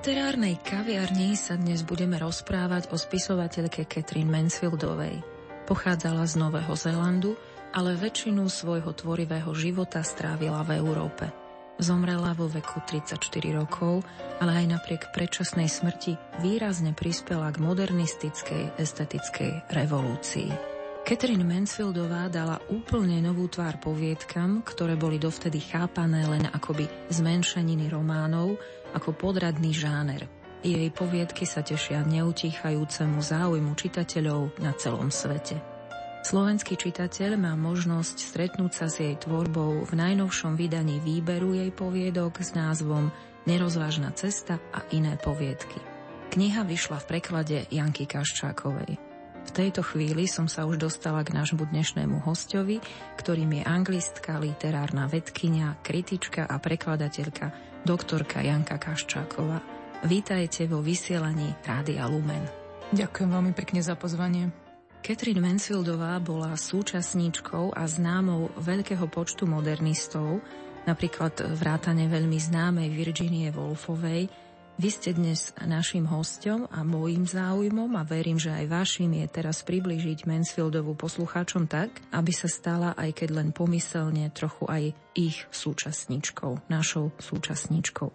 Literárnej kaviarni sa dnes budeme rozprávať o spisovateľke Catherine Mansfieldovej. Pochádzala z Nového Zélandu, ale väčšinu svojho tvorivého života strávila v Európe. Zomrela vo veku 34 rokov, ale aj napriek predčasnej smrti výrazne prispela k modernistickej estetickej revolúcii. Catherine Mansfieldová dala úplne novú tvár poviedkam, ktoré boli dovtedy chápané len akoby zmenšeniny románov, ako podradný žáner. Jej poviedky sa tešia neutíchajúcemu záujmu čitateľov na celom svete. Slovenský čitateľ má možnosť stretnúť sa s jej tvorbou v najnovšom vydaní výberu jej poviedok s názvom Nerozvážna cesta a iné poviedky. Kniha vyšla v preklade Janky Kaščákovej. V tejto chvíli som sa už dostala k nášmu dnešnému hostovi, ktorým je anglistka, literárna vedkynia, kritička a prekladateľka doktorka Janka Kaščáková. Vítajte vo vysielaní Rádia Lumen. Ďakujem veľmi pekne za pozvanie. Catherine Mansfieldová bola súčasníčkou a známou veľkého počtu modernistov, napríklad vrátane veľmi známej Virginie Woolfovej, vy ste dnes našim hostom a môjim záujmom a verím, že aj vašim je teraz približiť Mansfieldovú poslucháčom tak, aby sa stala aj keď len pomyselne trochu aj ich súčasničkou, našou súčasničkou.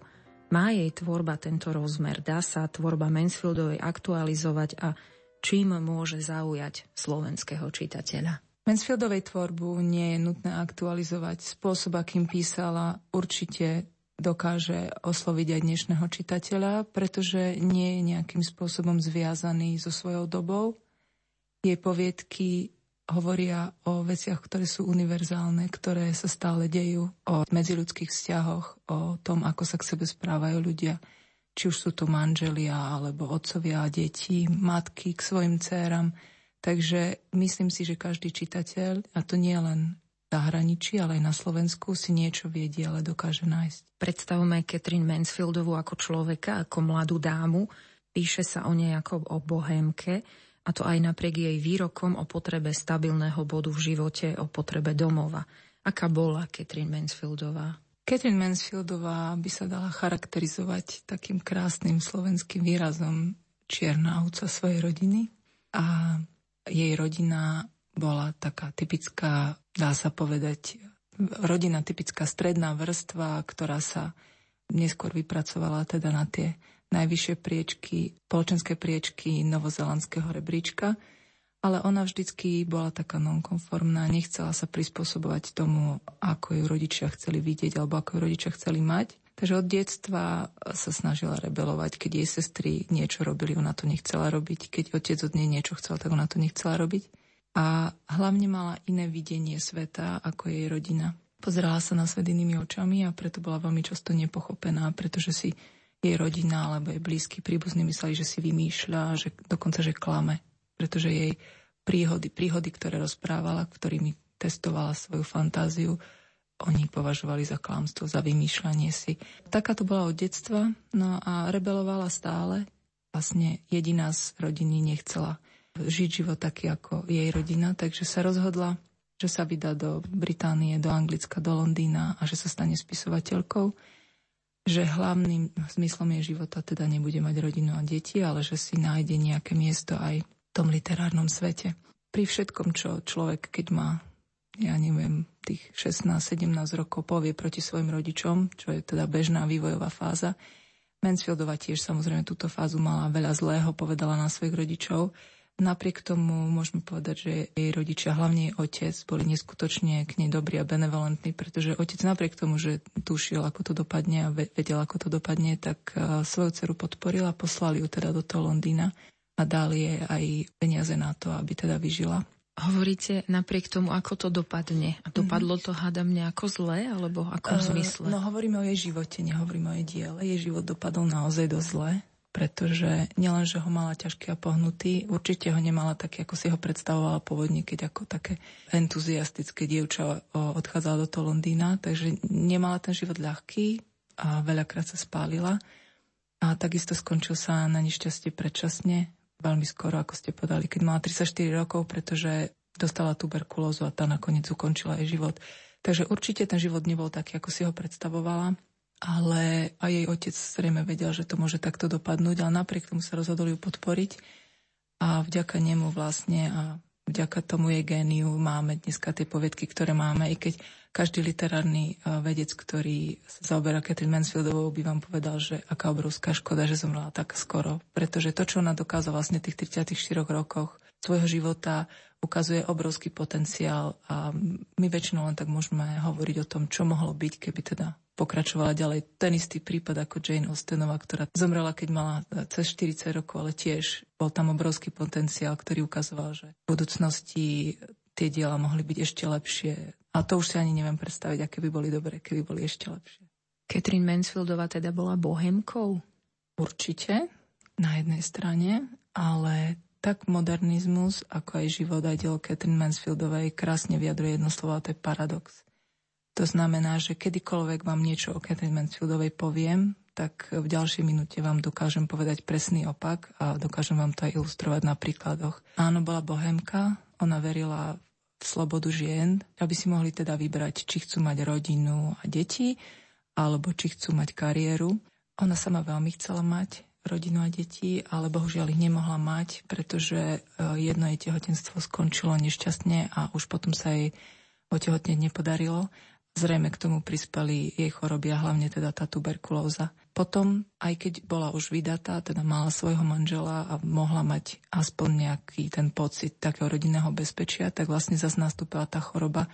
Má jej tvorba tento rozmer? Dá sa tvorba Mansfieldovej aktualizovať a čím môže zaujať slovenského čitateľa? Mansfieldovej tvorbu nie je nutné aktualizovať. Spôsob, akým písala, určite dokáže osloviť aj dnešného čitateľa, pretože nie je nejakým spôsobom zviazaný so svojou dobou. Jej poviedky hovoria o veciach, ktoré sú univerzálne, ktoré sa stále dejú, o medziludských vzťahoch, o tom, ako sa k sebe správajú ľudia, či už sú to manželia, alebo otcovia deti, matky k svojim dcéram. Takže myslím si, že každý čitateľ, a to nie len zahraničí, ale aj na Slovensku si niečo viedie, ale dokáže nájsť. Predstavme Catherine Mansfieldovú ako človeka, ako mladú dámu. Píše sa o nej ako o bohémke, a to aj napriek jej výrokom o potrebe stabilného bodu v živote, o potrebe domova. Aká bola Catherine Mansfieldová? Catherine Mansfieldová by sa dala charakterizovať takým krásnym slovenským výrazom čierna ovca svojej rodiny a jej rodina bola taká typická dá sa povedať, rodina typická stredná vrstva, ktorá sa neskôr vypracovala teda na tie najvyššie priečky, spoločenské priečky novozelandského rebríčka, ale ona vždycky bola taká nonkonformná, nechcela sa prispôsobovať tomu, ako ju rodičia chceli vidieť alebo ako ju rodičia chceli mať. Takže od detstva sa snažila rebelovať. Keď jej sestry niečo robili, ona to nechcela robiť. Keď otec od nej niečo chcel, tak ona to nechcela robiť a hlavne mala iné videnie sveta ako jej rodina. Pozerala sa na svet inými očami a preto bola veľmi často nepochopená, pretože si jej rodina alebo jej blízky príbuzní mysleli, že si vymýšľa, že dokonca, že klame. Pretože jej príhody, príhody, ktoré rozprávala, ktorými testovala svoju fantáziu, oni považovali za klamstvo, za vymýšľanie si. Taká to bola od detstva, no a rebelovala stále. Vlastne jediná z rodiny nechcela žiť život taký ako jej rodina, takže sa rozhodla, že sa vydá do Británie, do Anglicka, do Londýna a že sa stane spisovateľkou, že hlavným zmyslom jej života teda nebude mať rodinu a deti, ale že si nájde nejaké miesto aj v tom literárnom svete. Pri všetkom, čo človek, keď má, ja neviem, tých 16-17 rokov povie proti svojim rodičom, čo je teda bežná vývojová fáza, Mansfieldova tiež samozrejme túto fázu mala veľa zlého, povedala na svojich rodičov, Napriek tomu môžeme povedať, že jej rodičia, hlavne jej otec, boli neskutočne k nej dobrí a benevolentní, pretože otec napriek tomu, že tušil, ako to dopadne a vedel, ako to dopadne, tak e, svoju dceru podporil a poslali ju teda do toho Londýna a dali jej aj peniaze na to, aby teda vyžila. Hovoríte napriek tomu, ako to dopadne. A dopadlo to, hádam, nejako zle, alebo ako v e, zmysle? Uh, no hovoríme o jej živote, nehovoríme o jej diele. Jej život dopadol naozaj dosť zle pretože nielen, že ho mala ťažký a pohnutý, určite ho nemala taký, ako si ho predstavovala pôvodne, keď ako také entuziastické dievča odchádzala do toho Londýna, takže nemala ten život ľahký a veľakrát sa spálila. A takisto skončil sa na nešťastie predčasne, veľmi skoro, ako ste povedali, keď mala 34 rokov, pretože dostala tuberkulózu a tá nakoniec ukončila jej život. Takže určite ten život nebol taký, ako si ho predstavovala. Ale aj jej otec zrejme vedel, že to môže takto dopadnúť, ale napriek tomu sa rozhodol ju podporiť a vďaka nemu vlastne a vďaka tomu jej géniu máme dneska tie povedky, ktoré máme, i keď každý literárny vedec, ktorý sa zaoberá Catherine Mansfieldovou, by vám povedal, že aká obrovská škoda, že zomrela tak skoro. Pretože to, čo ona dokázala vlastne v tých 34 rokoch svojho života, ukazuje obrovský potenciál a my väčšinou len tak môžeme hovoriť o tom, čo mohlo byť, keby teda pokračovala ďalej. Ten istý prípad ako Jane Austenová, ktorá zomrela, keď mala cez 40 rokov, ale tiež bol tam obrovský potenciál, ktorý ukazoval, že v budúcnosti tie diela mohli byť ešte lepšie. A to už si ani neviem predstaviť, aké by boli dobré, keby boli ešte lepšie. Catherine Mansfieldová teda bola bohemkou? Určite, na jednej strane, ale tak modernizmus, ako aj život aj dielo Catherine Mansfieldovej krásne vyjadruje jedno slovo, a to je paradox. To znamená, že kedykoľvek vám niečo o Catherine Mansfieldovej poviem, tak v ďalšej minúte vám dokážem povedať presný opak a dokážem vám to aj ilustrovať na príkladoch. Áno, bola bohemka, ona verila v slobodu žien, aby si mohli teda vybrať, či chcú mať rodinu a deti, alebo či chcú mať kariéru. Ona sama veľmi chcela mať rodinu a deti, ale bohužiaľ ich nemohla mať, pretože e, jedno jej tehotenstvo skončilo nešťastne a už potom sa jej otehotneť nepodarilo. Zrejme k tomu prispeli jej choroby a hlavne teda tá tuberkulóza. Potom, aj keď bola už vydatá, teda mala svojho manžela a mohla mať aspoň nejaký ten pocit takého rodinného bezpečia, tak vlastne zase nastúpila tá choroba,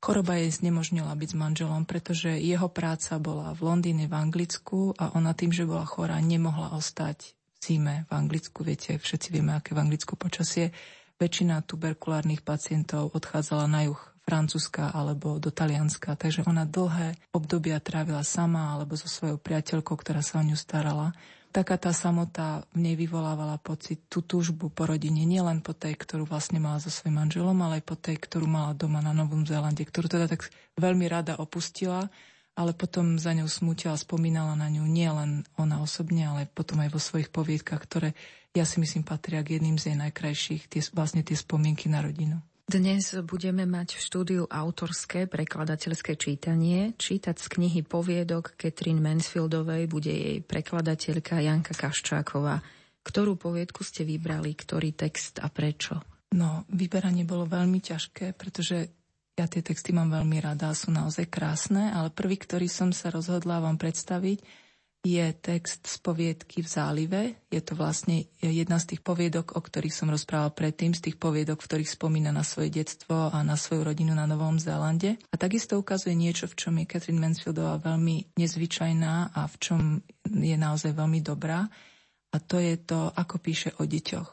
Choroba jej znemožnila byť s manželom, pretože jeho práca bola v Londýne v Anglicku a ona tým, že bola chorá, nemohla ostať v zime v Anglicku. Viete, všetci vieme, aké v Anglicku počasie. Väčšina tuberkulárnych pacientov odchádzala na juh Francúzska alebo do Talianska, takže ona dlhé obdobia trávila sama alebo so svojou priateľkou, ktorá sa o ňu starala taká tá samota v nej vyvolávala pocit, tú túžbu po rodine, nielen po tej, ktorú vlastne mala so svojím manželom, ale aj po tej, ktorú mala doma na Novom Zélande, ktorú teda tak veľmi rada opustila, ale potom za ňou smútila, spomínala na ňu nielen ona osobne, ale potom aj vo svojich poviedkach, ktoré ja si myslím patria k jedným z jej najkrajších, tie, vlastne tie spomienky na rodinu. Dnes budeme mať v štúdiu autorské prekladateľské čítanie. Čítať z knihy poviedok Catherine Mansfieldovej bude jej prekladateľka Janka Kaščáková. Ktorú poviedku ste vybrali, ktorý text a prečo? No, vyberanie bolo veľmi ťažké, pretože ja tie texty mám veľmi rada, sú naozaj krásne, ale prvý, ktorý som sa rozhodla vám predstaviť, je text z poviedky v zálive. Je to vlastne jedna z tých poviedok, o ktorých som rozprával predtým, z tých poviedok, v ktorých spomína na svoje detstvo a na svoju rodinu na Novom Zélande. A takisto ukazuje niečo, v čom je Catherine Mansfieldová veľmi nezvyčajná a v čom je naozaj veľmi dobrá. A to je to, ako píše o deťoch.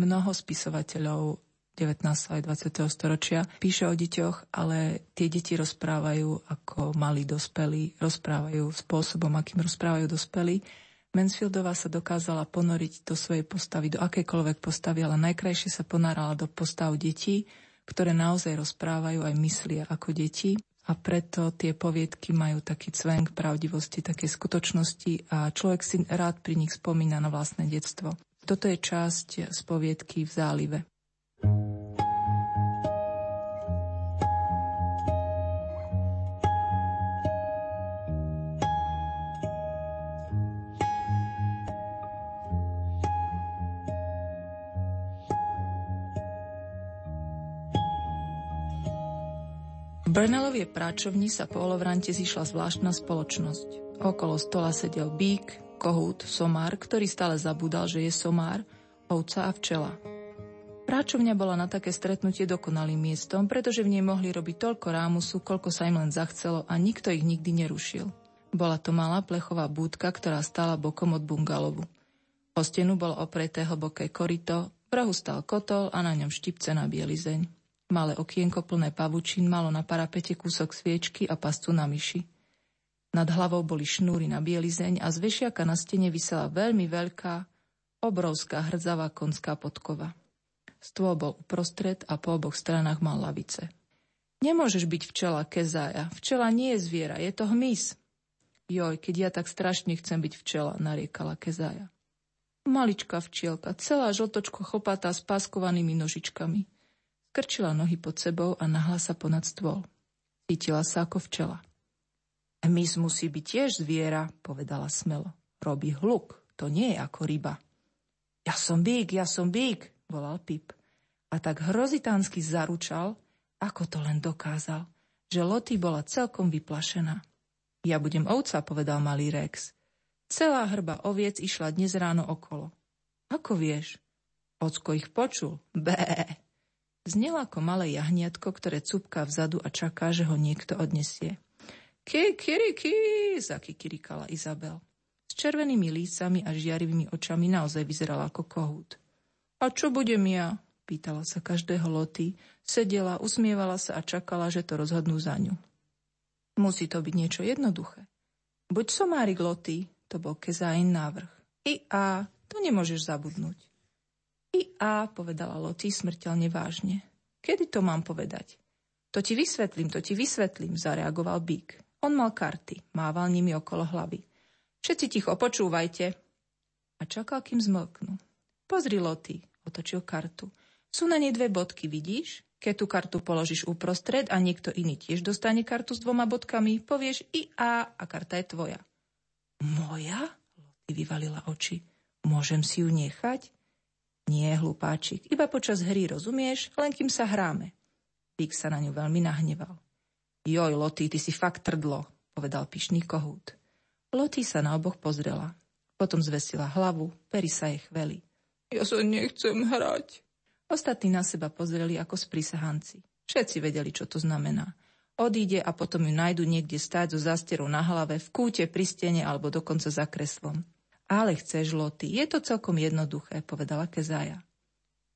Mnoho spisovateľov 19. aj 20. storočia. Píše o deťoch, ale tie deti rozprávajú ako mali dospelí, rozprávajú spôsobom, akým rozprávajú dospelí. Mansfieldová sa dokázala ponoriť do svojej postavy, do akejkoľvek postavy, ale najkrajšie sa ponárala do postav detí, ktoré naozaj rozprávajú aj myslia ako deti a preto tie poviedky majú taký cvenk pravdivosti, také skutočnosti a človek si rád pri nich spomína na vlastné detstvo. Toto je časť z poviedky v zálive. V práčovni sa po olovrante zišla zvláštna spoločnosť. Okolo stola sedel bík, kohút, somár, ktorý stále zabúdal, že je somár, ovca a včela. Práčovňa bola na také stretnutie dokonalým miestom, pretože v nej mohli robiť toľko rámusu, koľko sa im len zachcelo a nikto ich nikdy nerušil. Bola to malá plechová búdka, ktorá stála bokom od bungalovu. O stenu bolo opreté hlboké korito, v rohu stal kotol a na ňom štipce na bielizeň. Malé okienko plné pavučín malo na parapete kúsok sviečky a pastu na myši. Nad hlavou boli šnúry na bielizeň a z vešiaka na stene vysela veľmi veľká, obrovská hrdzavá konská podkova. Stôl bol uprostred a po oboch stranách mal lavice. Nemôžeš byť včela, Kezája. Včela nie je zviera, je to hmyz. Joj, keď ja tak strašne chcem byť včela, nariekala Kezája. Maličká včielka, celá žltočko chlpatá s páskovanými nožičkami. Krčila nohy pod sebou a nahla sa ponad stôl. Cítila sa ako včela. Mis musí byť tiež zviera, povedala smelo. Robí hluk, to nie je ako ryba. Ja som bík, ja som bík, volal Pip. A tak hrozitánsky zaručal, ako to len dokázal, že Loty bola celkom vyplašená. Ja budem ovca, povedal malý Rex. Celá hrba oviec išla dnes ráno okolo. Ako vieš? Ocko ich počul. Bé. Znela ako malé jahniatko, ktoré cupká vzadu a čaká, že ho niekto odnesie. Kikiriki, zakikirikala Izabel. S červenými lícami a žiarivými očami naozaj vyzerala ako kohút. A čo budem ja? Pýtala sa každého Loty, sedela, usmievala sa a čakala, že to rozhodnú za ňu. Musí to byť niečo jednoduché. Buď somárik Loty, to bol Kezain návrh. I a, to nemôžeš zabudnúť. I a, povedala Loty smrteľne vážne. Kedy to mám povedať? To ti vysvetlím, to ti vysvetlím, zareagoval Bík. On mal karty, mával nimi okolo hlavy. Všetci ticho, počúvajte. A čakal, kým zmlknú. Pozri, Loty, otočil kartu. Sú na nej dve bodky, vidíš? Keď tú kartu položíš uprostred a niekto iný tiež dostane kartu s dvoma bodkami, povieš i A a karta je tvoja. Moja? Loty vyvalila oči. Môžem si ju nechať? Nie, hlupáčik, iba počas hry, rozumieš? Len kým sa hráme. Pík sa na ňu veľmi nahneval. Joj, Lotý, ty si fakt trdlo, povedal pyšný kohút. Lotý sa na oboch pozrela. Potom zvesila hlavu, pery sa jej chveli. Ja sa nechcem hrať. Ostatní na seba pozreli ako sprisahanci. Všetci vedeli, čo to znamená. Odíde a potom ju nájdu niekde stáť so zásterou na hlave, v kúte, pri stene alebo dokonca za kreslom. Ale chceš, Loty, je to celkom jednoduché, povedala Kezaja.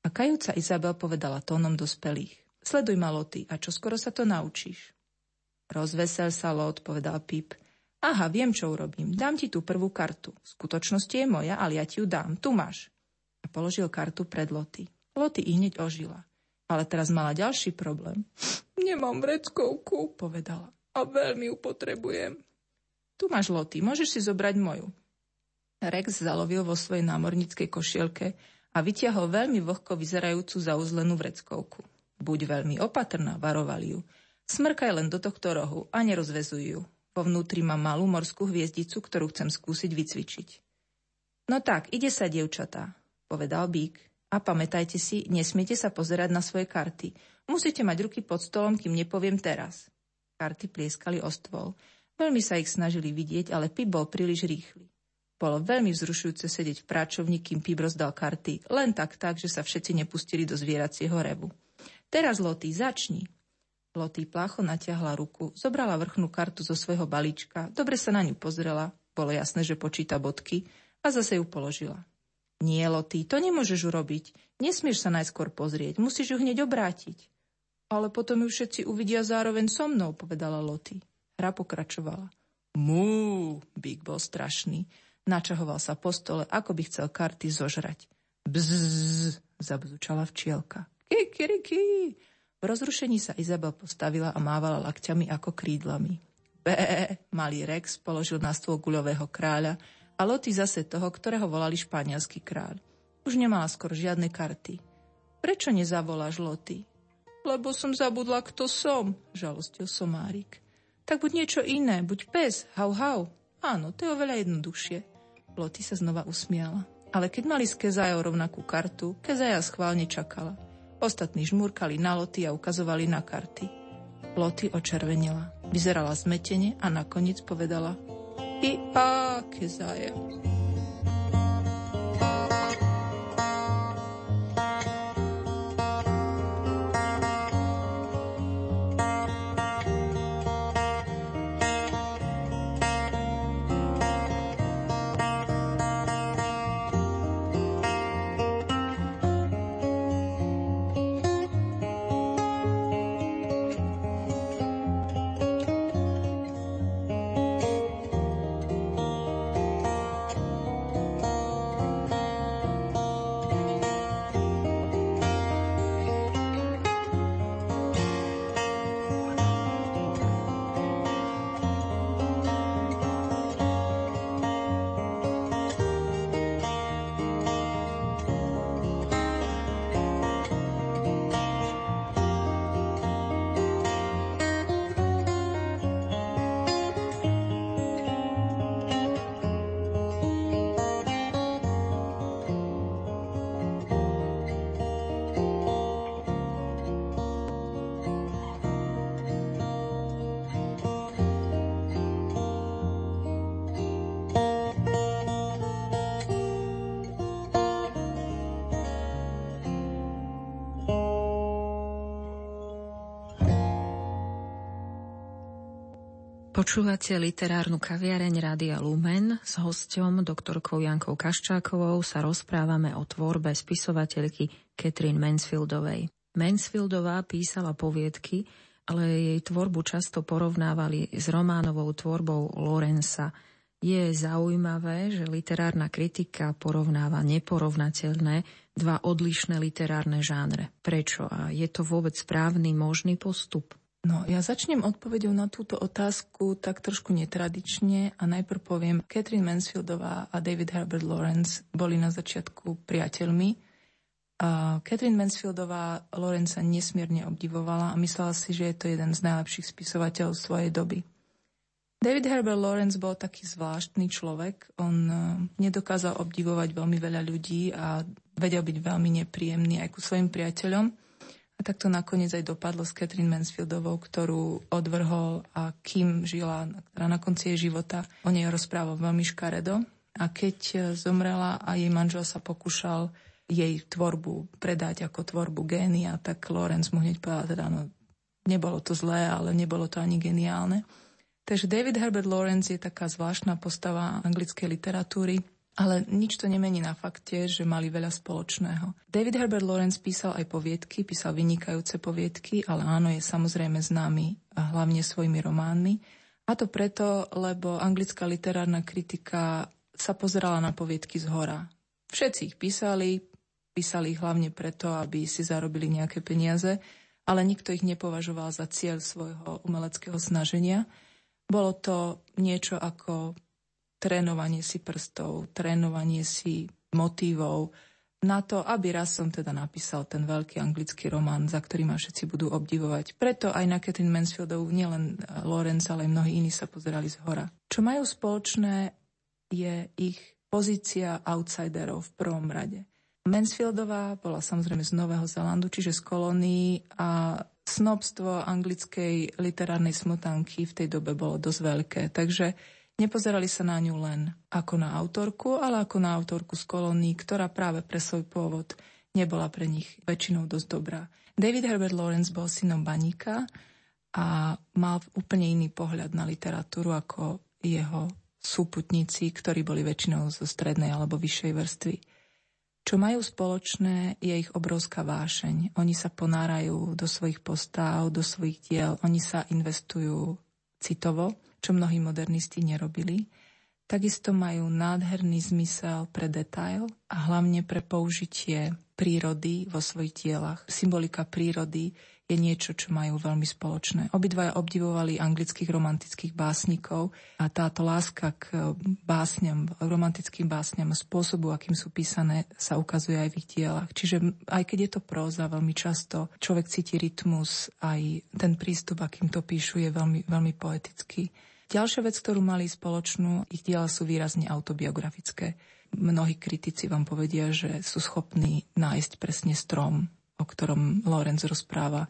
A kajúca Izabel povedala tónom dospelých. Sleduj ma, Loty, a čo skoro sa to naučíš. Rozvesel sa Lot, povedal Pip. Aha, viem, čo urobím. Dám ti tú prvú kartu. V skutočnosti je moja, ale ja ti ju dám. Tu máš. A položil kartu pred Loty. Loty i hneď ožila. Ale teraz mala ďalší problém. Nemám vreckovku, povedala. A veľmi ju potrebujem. Tu máš Loty, môžeš si zobrať moju. Rex zalovil vo svojej námorníckej košielke a vytiahol veľmi vlhko vyzerajúcu zauzlenú vreckovku. Buď veľmi opatrná, varovali ju. Smrkaj len do tohto rohu a nerozvezuj ju. Vo vnútri mám malú morskú hviezdicu, ktorú chcem skúsiť vycvičiť. No tak, ide sa, dievčatá, povedal Bík. A pamätajte si, nesmiete sa pozerať na svoje karty. Musíte mať ruky pod stolom, kým nepoviem teraz. Karty plieskali o stôl. Veľmi sa ich snažili vidieť, ale Pip bol príliš rýchly. Bolo veľmi vzrušujúce sedieť v práčovni, kým Pip rozdal karty, len tak tak, že sa všetci nepustili do zvieracieho revu. Teraz, Loty, začni, Lotý plácho natiahla ruku, zobrala vrchnú kartu zo svojho balíčka, dobre sa na ňu pozrela, bolo jasné, že počíta bodky a zase ju položila. Nie, Lotý, to nemôžeš urobiť. Nesmieš sa najskôr pozrieť, musíš ju hneď obrátiť. Ale potom ju všetci uvidia zároveň so mnou, povedala Lotý. Hra pokračovala. Mú, Bík bol strašný. Načahoval sa po stole, ako by chcel karty zožrať. Bzzz, zabzučala včielka. Kikiriki, v rozrušení sa Izabel postavila a mávala lakťami ako krídlami. Bé, malý Rex položil na stôl guľového kráľa a Loty zase toho, ktorého volali španielský kráľ. Už nemala skoro žiadne karty. Prečo nezavoláš Loty? Lebo som zabudla, kto som, žalostil somárik. Tak buď niečo iné, buď pes, hau hau. Áno, to je oveľa jednoduchšie. Loty sa znova usmiala. Ale keď mali s Kezajou rovnakú kartu, Kezaja schválne čakala. Ostatní žmúrkali na loty a ukazovali na karty. Loty očervenila. Vyzerala zmetene a nakoniec povedala I a kezaje. Počúvate literárnu kaviareň Rádia Lumen. S hosťom, doktorkou Jankou Kaščákovou, sa rozprávame o tvorbe spisovateľky Catherine Mansfieldovej. Mansfieldová písala poviedky, ale jej tvorbu často porovnávali s románovou tvorbou Lorenza. Je zaujímavé, že literárna kritika porovnáva neporovnateľné dva odlišné literárne žánre. Prečo? A je to vôbec správny možný postup? No, ja začnem odpovedou na túto otázku tak trošku netradične a najprv poviem, Catherine Mansfieldová a David Herbert Lawrence boli na začiatku priateľmi. A Catherine Mansfieldová Lawrence nesmierne obdivovala a myslela si, že je to jeden z najlepších spisovateľov svojej doby. David Herbert Lawrence bol taký zvláštny človek. On e, nedokázal obdivovať veľmi veľa ľudí a vedel byť veľmi nepríjemný aj ku svojim priateľom. Tak to nakoniec aj dopadlo s Catherine Mansfieldovou, ktorú odvrhol a kým žila, teda na konci jej života, o nej rozprával veľmi škaredo. A keď e, zomrela a jej manžel sa pokúšal jej tvorbu predať ako tvorbu génia, tak Lorenz mu hneď povedal, teda no, nebolo to zlé, ale nebolo to ani geniálne. Takže David Herbert Lawrence je taká zvláštna postava anglickej literatúry. Ale nič to nemení na fakte, že mali veľa spoločného. David Herbert Lawrence písal aj poviedky, písal vynikajúce poviedky, ale áno, je samozrejme známy hlavne svojimi románmi. A to preto, lebo anglická literárna kritika sa pozerala na poviedky z hora. Všetci ich písali, písali ich hlavne preto, aby si zarobili nejaké peniaze, ale nikto ich nepovažoval za cieľ svojho umeleckého snaženia. Bolo to niečo ako trénovanie si prstov, trénovanie si motívov na to, aby raz som teda napísal ten veľký anglický román, za ktorý ma všetci budú obdivovať. Preto aj na Catherine Mansfieldovú nielen Lawrence, ale aj mnohí iní sa pozerali z hora. Čo majú spoločné je ich pozícia outsiderov v prvom rade. Mansfieldová bola samozrejme z Nového Zelandu, čiže z kolónií a snobstvo anglickej literárnej smotanky v tej dobe bolo dosť veľké. Takže Nepozerali sa na ňu len ako na autorku, ale ako na autorku z kolónií, ktorá práve pre svoj pôvod nebola pre nich väčšinou dosť dobrá. David Herbert Lawrence bol synom baníka a mal úplne iný pohľad na literatúru ako jeho súputníci, ktorí boli väčšinou zo strednej alebo vyššej vrstvy. Čo majú spoločné, je ich obrovská vášeň. Oni sa ponárajú do svojich postáv, do svojich diel, oni sa investujú citovo čo mnohí modernisti nerobili. Takisto majú nádherný zmysel pre detail a hlavne pre použitie prírody vo svojich dielach. Symbolika prírody je niečo, čo majú veľmi spoločné. Obidvaja obdivovali anglických romantických básnikov a táto láska k básňam, romantickým básňam, spôsobu, akým sú písané, sa ukazuje aj v ich dielach. Čiže aj keď je to próza, veľmi často človek cíti rytmus, aj ten prístup, akým to píšu, je veľmi, veľmi poetický. Ďalšia vec, ktorú mali spoločnú, ich diela sú výrazne autobiografické. Mnohí kritici vám povedia, že sú schopní nájsť presne strom, o ktorom Lorenz rozpráva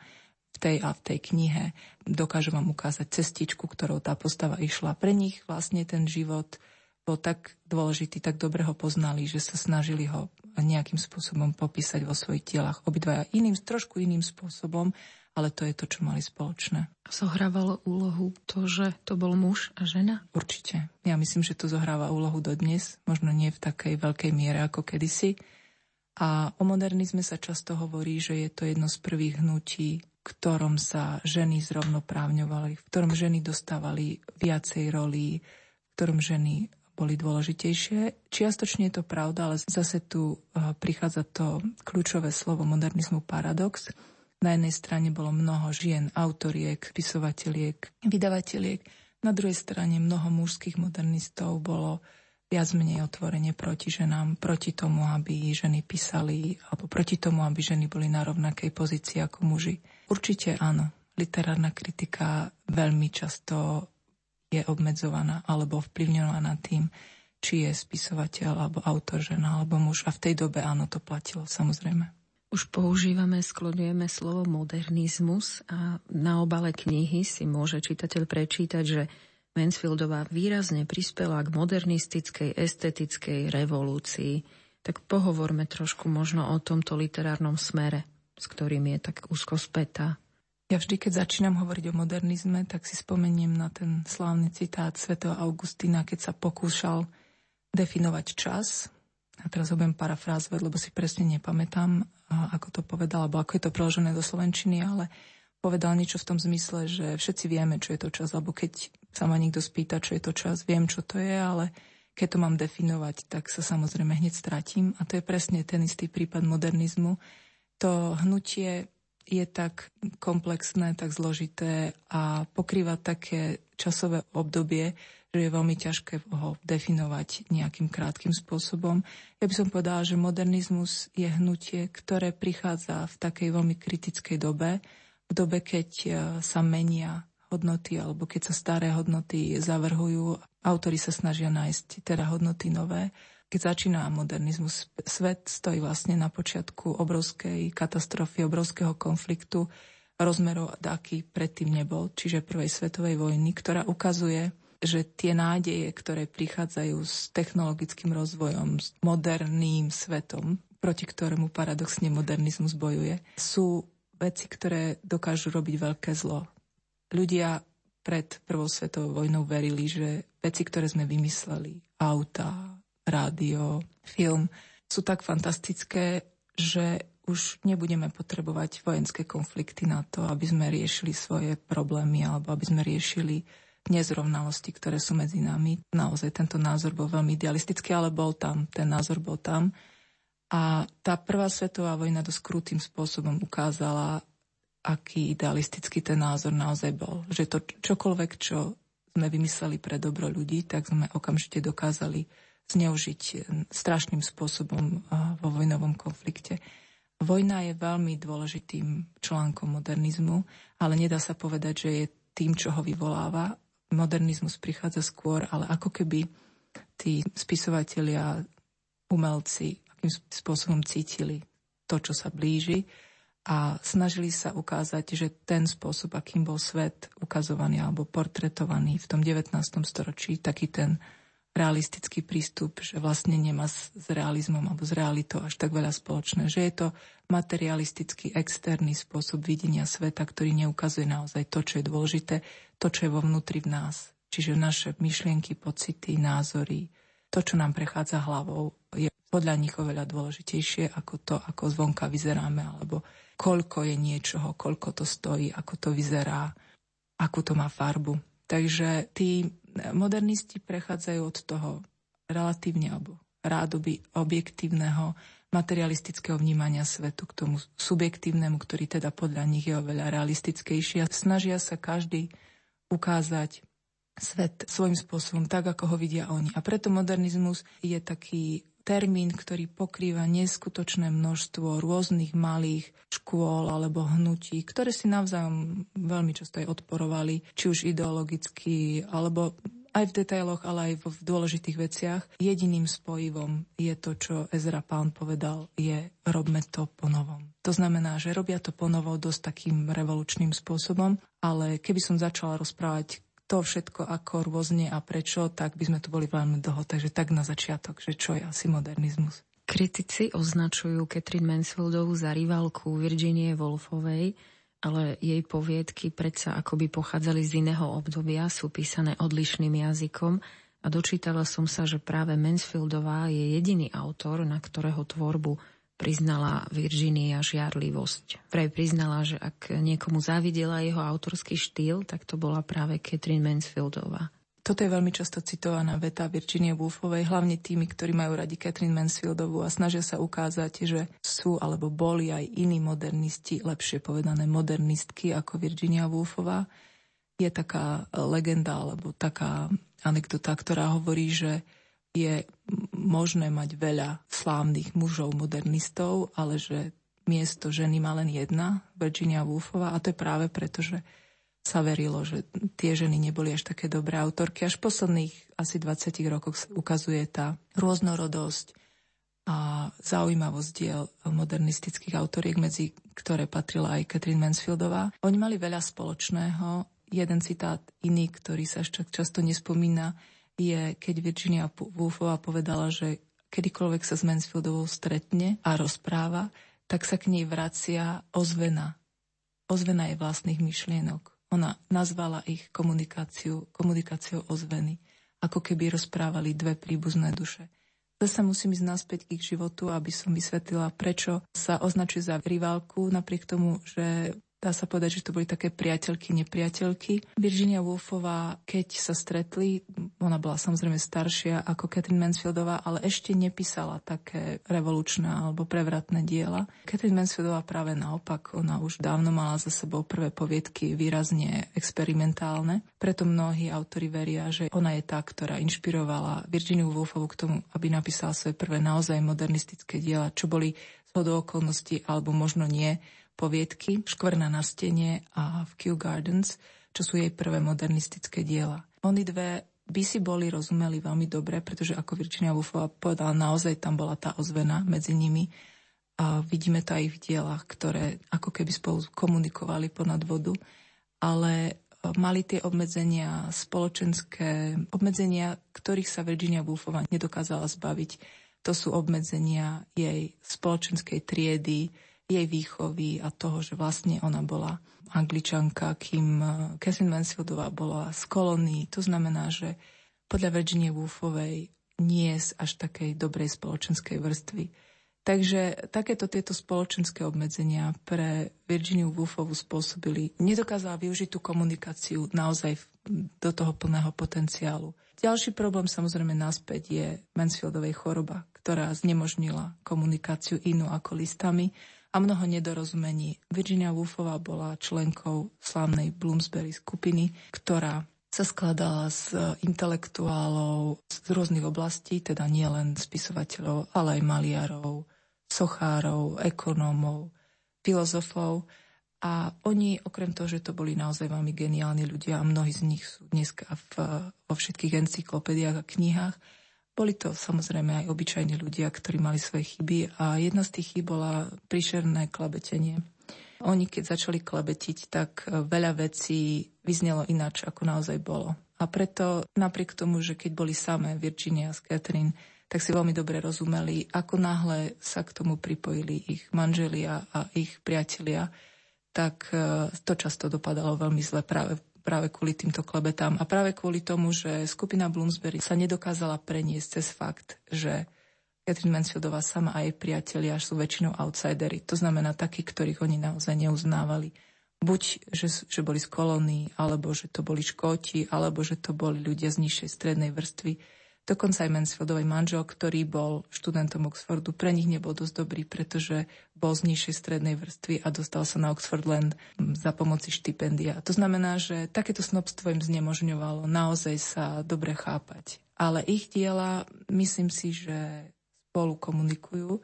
v tej a v tej knihe. Dokážu vám ukázať cestičku, ktorou tá postava išla. Pre nich vlastne ten život bol tak dôležitý, tak dobre ho poznali, že sa snažili ho nejakým spôsobom popísať vo svojich dielach. Obidvaja iným, trošku iným spôsobom, ale to je to, čo mali spoločné. Zohrávalo úlohu to, že to bol muž a žena? Určite. Ja myslím, že to zohráva úlohu dodnes, možno nie v takej veľkej miere ako kedysi. A o modernizme sa často hovorí, že je to jedno z prvých hnutí, ktorom sa ženy zrovnoprávňovali, v ktorom ženy dostávali viacej rolí, v ktorom ženy boli dôležitejšie. Čiastočne je to pravda, ale zase tu eh, prichádza to kľúčové slovo modernizmu paradox, na jednej strane bolo mnoho žien, autoriek, spisovateľiek, vydavateliek, na druhej strane mnoho mužských modernistov bolo viac menej otvorene proti ženám, proti tomu, aby ženy písali, alebo proti tomu, aby ženy boli na rovnakej pozícii ako muži. Určite áno, literárna kritika veľmi často je obmedzovaná alebo vplyvňovaná tým, či je spisovateľ alebo autor žena alebo muž. A v tej dobe áno, to platilo samozrejme. Už používame, sklonujeme slovo modernizmus a na obale knihy si môže čitateľ prečítať, že Mansfieldová výrazne prispela k modernistickej estetickej revolúcii. Tak pohovorme trošku možno o tomto literárnom smere, s ktorým je tak úzko spätá. Ja vždy, keď začínam hovoriť o modernizme, tak si spomeniem na ten slávny citát svätého Augustína, keď sa pokúšal definovať čas. A teraz ho budem parafrázovať, lebo si presne nepamätám, ako to povedal, alebo ako je to preložené do Slovenčiny, ale povedal niečo v tom zmysle, že všetci vieme, čo je to čas, alebo keď sa ma niekto spýta, čo je to čas, viem, čo to je, ale keď to mám definovať, tak sa samozrejme hneď stratím. A to je presne ten istý prípad modernizmu. To hnutie je tak komplexné, tak zložité a pokrýva také časové obdobie, že je veľmi ťažké ho definovať nejakým krátkým spôsobom. Ja by som povedala, že modernizmus je hnutie, ktoré prichádza v takej veľmi kritickej dobe, v dobe, keď e, sa menia hodnoty alebo keď sa staré hodnoty zavrhujú. Autori sa snažia nájsť teda hodnoty nové. Keď začína modernizmus, svet stojí vlastne na počiatku obrovskej katastrofy, obrovského konfliktu rozmerov, aký predtým nebol, čiže prvej svetovej vojny, ktorá ukazuje, že tie nádeje, ktoré prichádzajú s technologickým rozvojom, s moderným svetom, proti ktorému paradoxne modernizmus bojuje, sú veci, ktoré dokážu robiť veľké zlo. Ľudia pred Prvou svetovou vojnou verili, že veci, ktoré sme vymysleli, auta, rádio, film, sú tak fantastické, že už nebudeme potrebovať vojenské konflikty na to, aby sme riešili svoje problémy alebo aby sme riešili nezrovnalosti, ktoré sú medzi nami. Naozaj tento názor bol veľmi idealistický, ale bol tam, ten názor bol tam. A tá prvá svetová vojna dosť krutým spôsobom ukázala, aký idealistický ten názor naozaj bol. Že to čokoľvek, čo sme vymysleli pre dobro ľudí, tak sme okamžite dokázali zneužiť strašným spôsobom vo vojnovom konflikte. Vojna je veľmi dôležitým článkom modernizmu, ale nedá sa povedať, že je tým, čo ho vyvoláva. Modernizmus prichádza skôr, ale ako keby tí spisovatelia, umelci, akým spôsobom cítili to, čo sa blíži a snažili sa ukázať, že ten spôsob, akým bol svet ukazovaný alebo portretovaný v tom 19. storočí, taký ten realistický prístup, že vlastne nemá s, s realizmom alebo s realitou až tak veľa spoločné, že je to materialistický externý spôsob videnia sveta, ktorý neukazuje naozaj to, čo je dôležité, to, čo je vo vnútri v nás. Čiže naše myšlienky, pocity, názory, to, čo nám prechádza hlavou, je podľa nich oveľa dôležitejšie ako to, ako zvonka vyzeráme alebo koľko je niečoho, koľko to stojí, ako to vyzerá, akú to má farbu. Takže tí modernisti prechádzajú od toho relatívne alebo rádoby objektívneho materialistického vnímania svetu k tomu subjektívnemu, ktorý teda podľa nich je oveľa realistickejší a snažia sa každý ukázať svet svojím spôsobom, tak ako ho vidia oni. A preto modernizmus je taký termín, ktorý pokrýva neskutočné množstvo rôznych malých škôl alebo hnutí, ktoré si navzájom veľmi často aj odporovali, či už ideologicky, alebo aj v detailoch, ale aj v dôležitých veciach. Jediným spojivom je to, čo Ezra Pán povedal, je robme to po novom. To znamená, že robia to po novo dosť takým revolučným spôsobom, ale keby som začala rozprávať to všetko ako rôzne a prečo, tak by sme tu boli veľmi dlho. Takže tak na začiatok, že čo je asi modernizmus. Kritici označujú Catherine Mansfieldovú za rivalku Virginie Woolfovej, ale jej poviedky predsa akoby pochádzali z iného obdobia, sú písané odlišným jazykom a dočítala som sa, že práve Mansfieldová je jediný autor, na ktorého tvorbu priznala Virginia žiarlivosť. Vraj priznala, že ak niekomu závidela jeho autorský štýl, tak to bola práve Catherine Mansfieldová. Toto je veľmi často citovaná veta Virginie Woolfovej, hlavne tými, ktorí majú radi Catherine Mansfieldovú a snažia sa ukázať, že sú alebo boli aj iní modernisti, lepšie povedané modernistky ako Virginia Woolfová. Je taká legenda alebo taká anekdota, ktorá hovorí, že je možné mať veľa slávnych mužov modernistov, ale že miesto ženy má len jedna, Virginia Woolfová, a to je práve preto, že sa verilo, že tie ženy neboli až také dobré autorky. Až v posledných asi 20 rokoch ukazuje tá rôznorodosť a zaujímavosť diel modernistických autoriek, medzi ktoré patrila aj Catherine Mansfieldová. Oni mali veľa spoločného. Jeden citát iný, ktorý sa ešte často nespomína, je, keď Virginia Woolfová povedala, že kedykoľvek sa s Mansfieldovou stretne a rozpráva, tak sa k nej vracia ozvena. ozvena jej vlastných myšlienok. Ona nazvala ich komunikáciu, komunikáciou ozveny, ako keby rozprávali dve príbuzné duše. Zase musím ísť naspäť k ich životu, aby som vysvetlila, prečo sa označuje za riválku, napriek tomu, že Dá sa povedať, že to boli také priateľky, nepriateľky. Virginia Woolfová, keď sa stretli, ona bola samozrejme staršia ako Catherine Mansfieldová, ale ešte nepísala také revolučné alebo prevratné diela. Catherine Mansfieldová práve naopak, ona už dávno mala za sebou prvé poviedky výrazne experimentálne. Preto mnohí autori veria, že ona je tá, ktorá inšpirovala Virginiu Woolfovú k tomu, aby napísala svoje prvé naozaj modernistické diela, čo boli z okolností, alebo možno nie, poviedky Škvrna na stene a v Kew Gardens, čo sú jej prvé modernistické diela. Oni dve by si boli rozumeli veľmi dobre, pretože ako Virginia Woolfová povedala, naozaj tam bola tá ozvena medzi nimi a vidíme to aj v dielach, ktoré ako keby spolu komunikovali ponad vodu, ale e, mali tie obmedzenia spoločenské, obmedzenia, ktorých sa Virginia Woolfová nedokázala zbaviť. To sú obmedzenia jej spoločenskej triedy, jej výchovy a toho, že vlastne ona bola angličanka, kým eh, Catherine Mansfieldová bola z kolónií. To znamená, že podľa Virginie Woolfovej nie z až takej dobrej spoločenskej vrstvy. Takže takéto tieto spoločenské obmedzenia pre Virginiu Woolfovú spôsobili, nedokázala využiť tú komunikáciu naozaj do toho plného potenciálu. Ďalší problém samozrejme naspäť je Mansfieldovej choroba, ktorá znemožnila komunikáciu inú ako listami a mnoho nedorozumení. Virginia Woolfová bola členkou slávnej Bloomsbury skupiny, ktorá sa skladala z intelektuálov z rôznych oblastí, teda nielen spisovateľov, ale aj maliarov, sochárov, ekonómov, filozofov. A oni, okrem toho, že to boli naozaj veľmi geniálni ľudia a mnohí z nich sú dneska v, vo všetkých encyklopédiách a knihách, boli to samozrejme aj obyčajní ľudia, ktorí mali svoje chyby a jedna z tých chyb bola príšerné klabetenie. Oni, keď začali klabetiť, tak e, veľa vecí vyznelo ináč, ako naozaj bolo. A preto napriek tomu, že keď boli samé Virginia a Catherine, tak si veľmi dobre rozumeli, ako náhle sa k tomu pripojili ich manželia a ich priatelia, tak e, to často dopadalo veľmi zle práve práve kvôli týmto klebetám a práve kvôli tomu, že skupina Bloomsbury sa nedokázala preniesť cez fakt, že Catherine Mansfieldová sama a jej priatelia sú väčšinou outsidery. To znamená takí, ktorých oni naozaj neuznávali. Buď, že, že boli z kolónií, alebo že to boli Škóti, alebo že to boli ľudia z nižšej strednej vrstvy Dokonca aj Mansfieldovej manžel, ktorý bol študentom Oxfordu, pre nich nebol dosť dobrý, pretože bol z nižšej strednej vrstvy a dostal sa na Oxford len za pomoci štipendia. To znamená, že takéto snobstvo im znemožňovalo naozaj sa dobre chápať. Ale ich diela, myslím si, že spolu komunikujú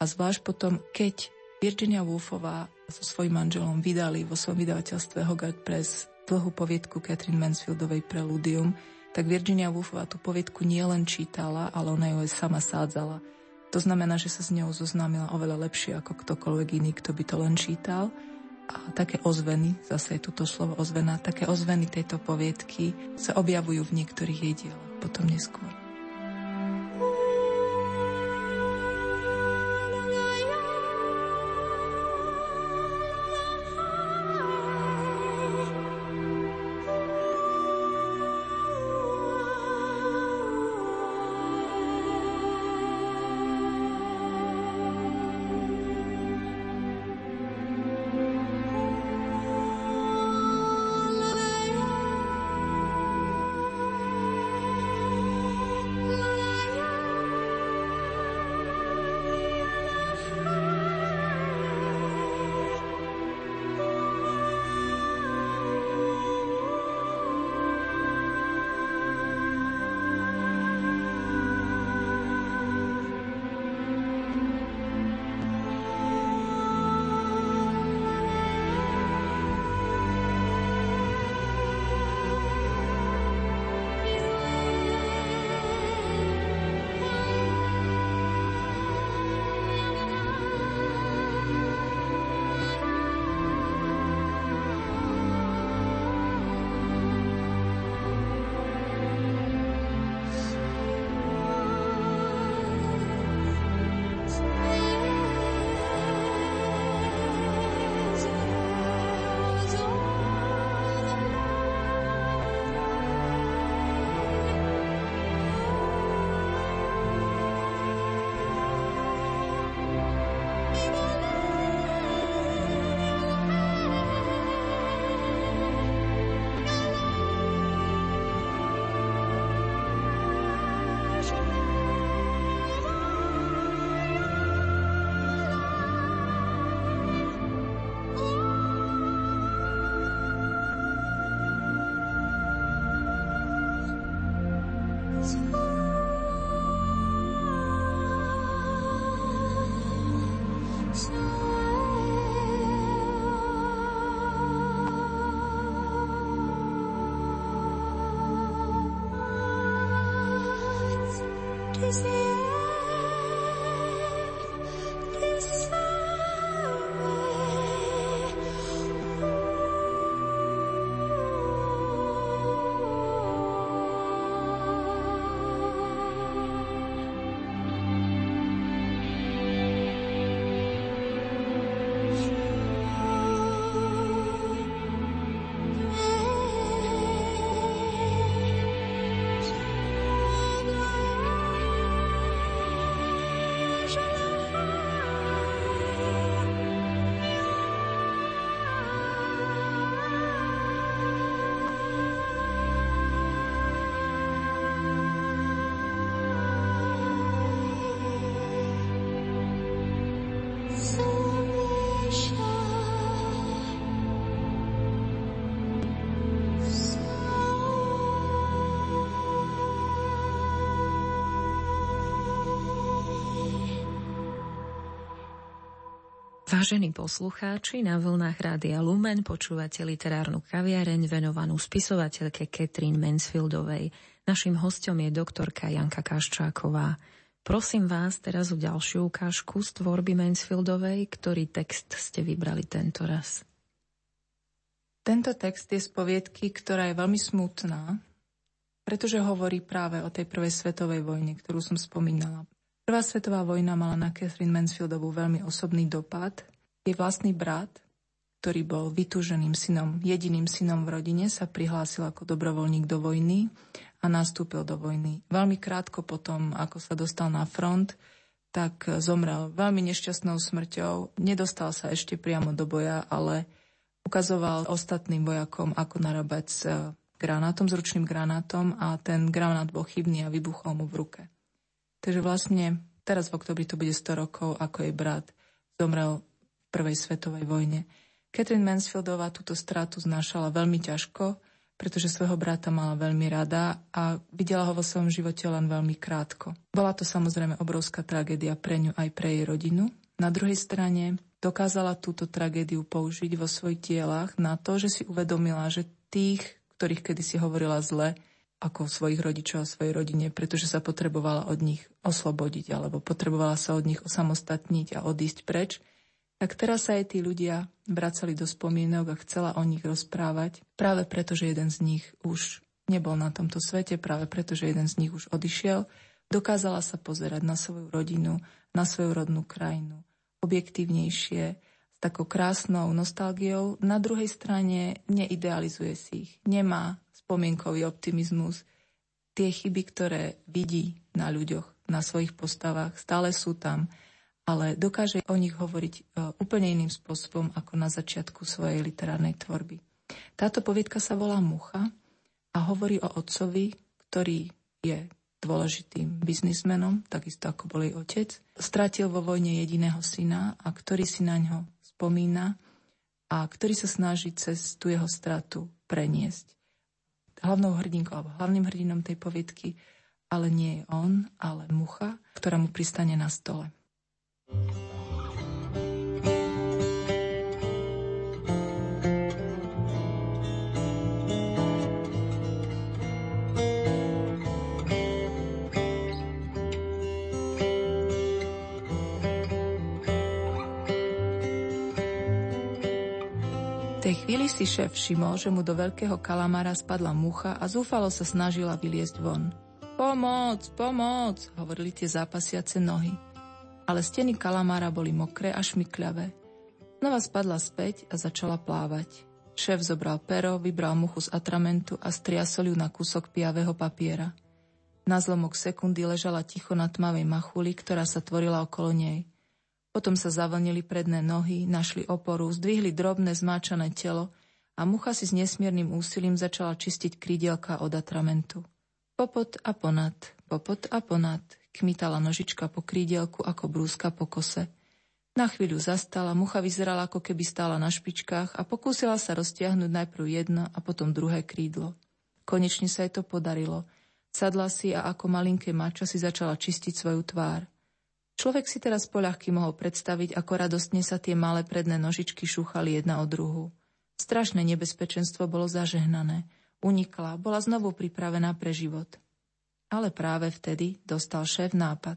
a zvlášť potom, keď Virginia Woolfová so svojím manželom vydali vo svojom vydavateľstve Hogarth Press dlhú poviedku Catherine Mansfieldovej Preludium, tak Virginia Woolfová tú poviedku nielen čítala, ale ona ju aj sama sádzala. To znamená, že sa s ňou zoznámila oveľa lepšie ako ktokoľvek iný, kto by to len čítal. A také ozveny, zase je toto slovo ozvena, také ozveny tejto poviedky sa objavujú v niektorých jej dielach potom neskôr. Vážení poslucháči, na vlnách Rádia Lumen počúvate literárnu kaviareň venovanú spisovateľke Catherine Mansfieldovej. Naším hostom je doktorka Janka Kaščáková. Prosím vás teraz o ďalšiu ukážku z tvorby Mansfieldovej, ktorý text ste vybrali tento raz. Tento text je z poviedky, ktorá je veľmi smutná, pretože hovorí práve o tej prvej svetovej vojne, ktorú som spomínala. Prvá svetová vojna mala na Catherine Mansfieldovú veľmi osobný dopad. Jej vlastný brat, ktorý bol vytúženým synom, jediným synom v rodine, sa prihlásil ako dobrovoľník do vojny a nastúpil do vojny. Veľmi krátko potom, ako sa dostal na front, tak zomrel veľmi nešťastnou smrťou. Nedostal sa ešte priamo do boja, ale ukazoval ostatným vojakom, ako narábať s granátom, s ručným granátom a ten granát bol chybný a vybuchol mu v ruke. Takže vlastne teraz v oktobri to bude 100 rokov, ako jej brat zomrel prvej svetovej vojne. Catherine Mansfieldová túto stratu znášala veľmi ťažko, pretože svojho brata mala veľmi rada a videla ho vo svojom živote len veľmi krátko. Bola to samozrejme obrovská tragédia pre ňu aj pre jej rodinu. Na druhej strane dokázala túto tragédiu použiť vo svojich dielach na to, že si uvedomila, že tých, ktorých kedysi hovorila zle, ako svojich rodičov a svojej rodine, pretože sa potrebovala od nich oslobodiť alebo potrebovala sa od nich osamostatniť a odísť preč, tak teraz sa aj tí ľudia vracali do spomienok a chcela o nich rozprávať, práve preto, že jeden z nich už nebol na tomto svete, práve preto, že jeden z nich už odišiel, dokázala sa pozerať na svoju rodinu, na svoju rodnú krajinu objektívnejšie, s takou krásnou nostalgiou. Na druhej strane neidealizuje si ich, nemá spomienkový optimizmus. Tie chyby, ktoré vidí na ľuďoch, na svojich postavách, stále sú tam, ale dokáže o nich hovoriť e, úplne iným spôsobom ako na začiatku svojej literárnej tvorby. Táto poviedka sa volá Mucha a hovorí o otcovi, ktorý je dôležitým biznismenom, takisto ako bol jej otec. Stratil vo vojne jediného syna a ktorý si na ňo spomína a ktorý sa snaží cez tú jeho stratu preniesť hlavnou hrdinkou alebo hlavným hrdinom tej poviedky, ale nie je on, ale mucha, ktorá mu pristane na stole. Tej chvíli si šéf všimol, že mu do veľkého kalamára spadla mucha a zúfalo sa snažila vyliesť von. Pomoc, pomoc, hovorili tie zápasiace nohy. Ale steny kalamára boli mokré a šmykľavé. Znova spadla späť a začala plávať. Šéf zobral pero, vybral muchu z atramentu a striasol ju na kúsok piavého papiera. Na zlomok sekundy ležala ticho na tmavej machuli, ktorá sa tvorila okolo nej. Potom sa zavlnili predné nohy, našli oporu, zdvihli drobné zmáčané telo a mucha si s nesmiernym úsilím začala čistiť krídielka od atramentu. Popot a ponad, popot a ponad, kmitala nožička po krídielku ako brúska po kose. Na chvíľu zastala, mucha vyzerala ako keby stála na špičkách a pokúsila sa roztiahnuť najprv jedno a potom druhé krídlo. Konečne sa jej to podarilo. Sadla si a ako malinké mačo si začala čistiť svoju tvár. Človek si teraz poľahky mohol predstaviť, ako radostne sa tie malé predné nožičky šúchali jedna od druhu. Strašné nebezpečenstvo bolo zažehnané. Unikla, bola znovu pripravená pre život. Ale práve vtedy dostal šéf nápad.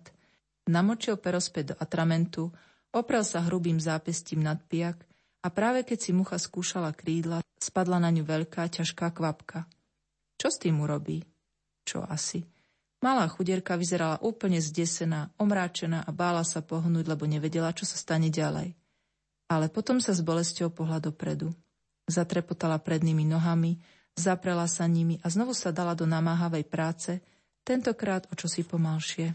Namočil pero späť do atramentu, oprel sa hrubým zápestím nad pijak a práve keď si mucha skúšala krídla, spadla na ňu veľká, ťažká kvapka. Čo s tým urobí? Čo asi? Malá chudierka vyzerala úplne zdesená, omráčená a bála sa pohnúť, lebo nevedela, čo sa stane ďalej. Ale potom sa s bolesťou pohľa dopredu. Zatrepotala prednými nohami, zaprela sa nimi a znovu sa dala do namáhavej práce, tentokrát o čosi pomalšie.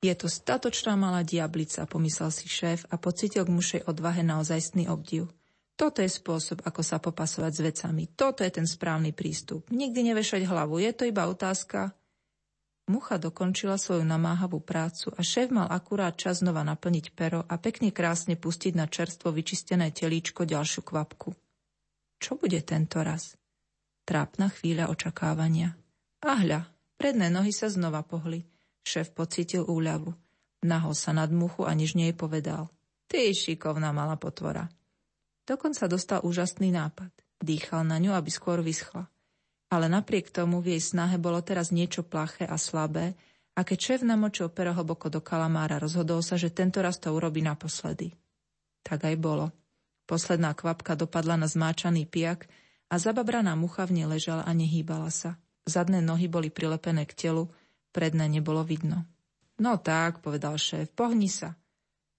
Je to statočná malá diablica, pomyslel si šéf a pocitil k mušej odvahe naozajstný obdiv. Toto je spôsob, ako sa popasovať s vecami. Toto je ten správny prístup. Nikdy nevešať hlavu. Je to iba otázka, Mucha dokončila svoju namáhavú prácu a šéf mal akurát čas znova naplniť pero a pekne krásne pustiť na čerstvo vyčistené telíčko ďalšiu kvapku. Čo bude tento raz? Trápna chvíľa očakávania. A hľa, predné nohy sa znova pohli. Šéf pocítil úľavu. Nahol sa nad muchu a nič nej povedal. Ty šikovná malá potvora. Dokonca dostal úžasný nápad. Dýchal na ňu, aby skôr vyschla. Ale napriek tomu v jej snahe bolo teraz niečo plaché a slabé a keď šéf namočil pero hlboko do kalamára, rozhodol sa, že tento raz to urobí naposledy. Tak aj bolo. Posledná kvapka dopadla na zmáčaný piak a zababraná mucha v nej ležala a nehýbala sa. Zadné nohy boli prilepené k telu, predné nebolo vidno. No tak, povedal šéf, pohni sa.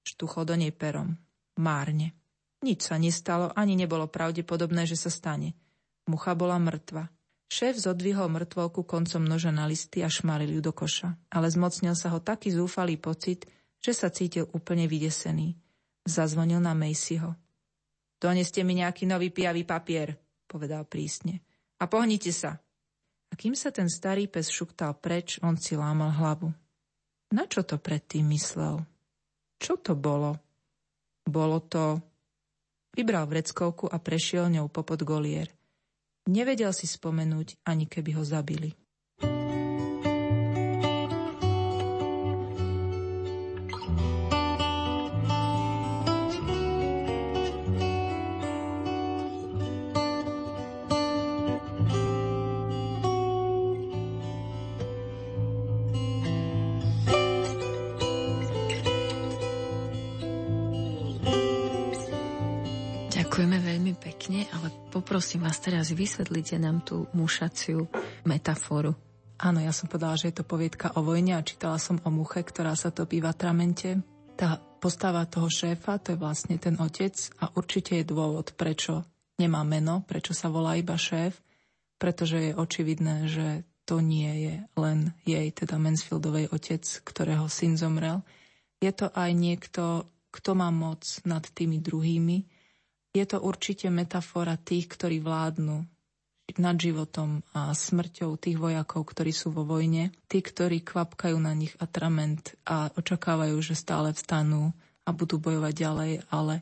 Štuchol do nej perom. Márne. Nič sa nestalo, ani nebolo pravdepodobné, že sa stane. Mucha bola mŕtva. Šéf zodvihol mŕtvolku koncom noža na listy a šmaril ju do koša. Ale zmocnil sa ho taký zúfalý pocit, že sa cítil úplne vydesený. Zazvonil na Macyho. Doneste mi nejaký nový pijavý papier, povedal prísne. A pohnite sa. A kým sa ten starý pes šuktal preč, on si lámal hlavu. Na čo to predtým myslel? Čo to bolo? Bolo to... Vybral vreckovku a prešiel ňou popod golier – Nevedel si spomenúť, ani keby ho zabili. Poprosím vás teraz, vysvetlite nám tú mušaciu metaforu. Áno, ja som povedala, že je to poviedka o vojne a čítala som o muche, ktorá sa topí v atramente. Tá postava toho šéfa, to je vlastne ten otec a určite je dôvod, prečo nemá meno, prečo sa volá iba šéf, pretože je očividné, že to nie je len jej, teda Mansfieldovej otec, ktorého syn zomrel. Je to aj niekto, kto má moc nad tými druhými, je to určite metafora tých, ktorí vládnu nad životom a smrťou tých vojakov, ktorí sú vo vojne, tí, ktorí kvapkajú na nich atrament a očakávajú, že stále vstanú a budú bojovať ďalej, ale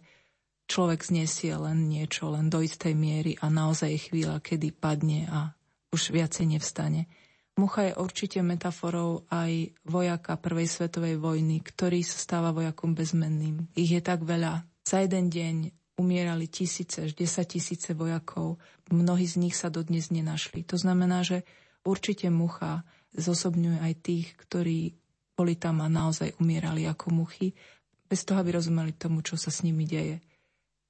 človek znesie len niečo, len do istej miery a naozaj je chvíľa, kedy padne a už viacej nevstane. Mucha je určite metaforou aj vojaka Prvej svetovej vojny, ktorý sa stáva vojakom bezmenným. Ich je tak veľa. Za jeden deň umierali tisíce až desať tisíce vojakov. Mnohí z nich sa dodnes nenašli. To znamená, že určite mucha zosobňuje aj tých, ktorí boli tam a naozaj umierali ako muchy, bez toho, aby rozumeli tomu, čo sa s nimi deje.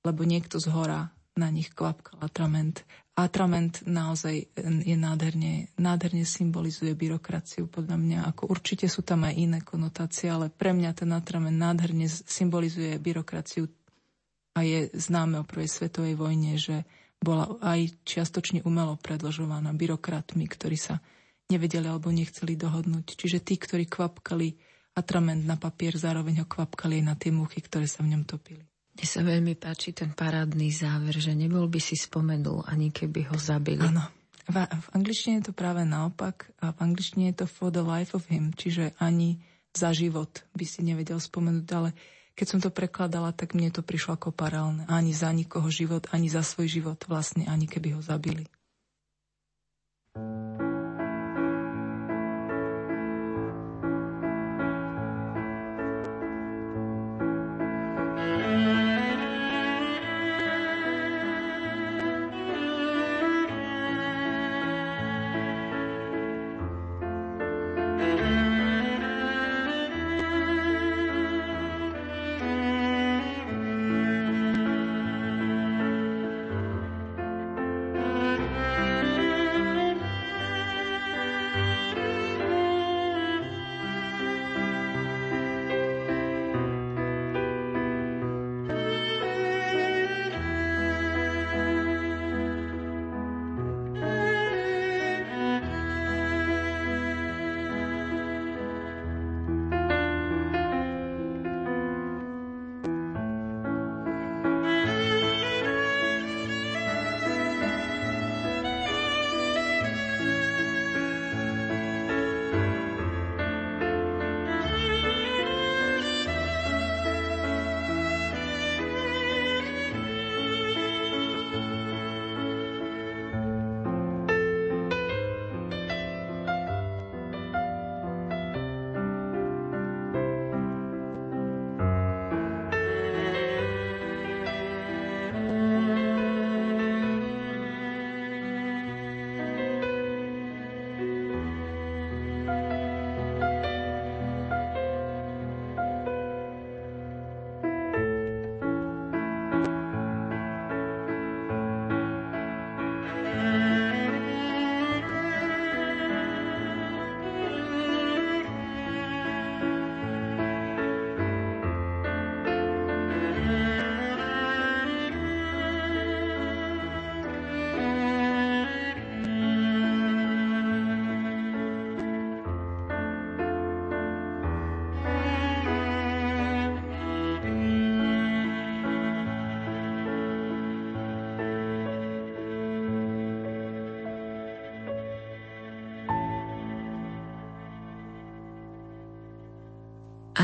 Lebo niekto z hora na nich kvapkal atrament. Atrament naozaj je nádherne, nádherne symbolizuje byrokraciu, podľa mňa. Ako určite sú tam aj iné konotácie, ale pre mňa ten atrament nádherne symbolizuje byrokraciu a je známe o prvej svetovej vojne, že bola aj čiastočne umelo predložovaná byrokratmi, ktorí sa nevedeli alebo nechceli dohodnúť. Čiže tí, ktorí kvapkali atrament na papier, zároveň ho kvapkali aj na tie muchy, ktoré sa v ňom topili. Mne sa veľmi páči ten parádny záver, že nebol by si spomenul, ani keby ho zabili. Áno. V, v angličtine je to práve naopak a v angličtine je to for the life of him, čiže ani za život by si nevedel spomenúť, ale keď som to prekladala, tak mne to prišlo ako parálne. Ani za nikoho život, ani za svoj život vlastne, ani keby ho zabili. thank you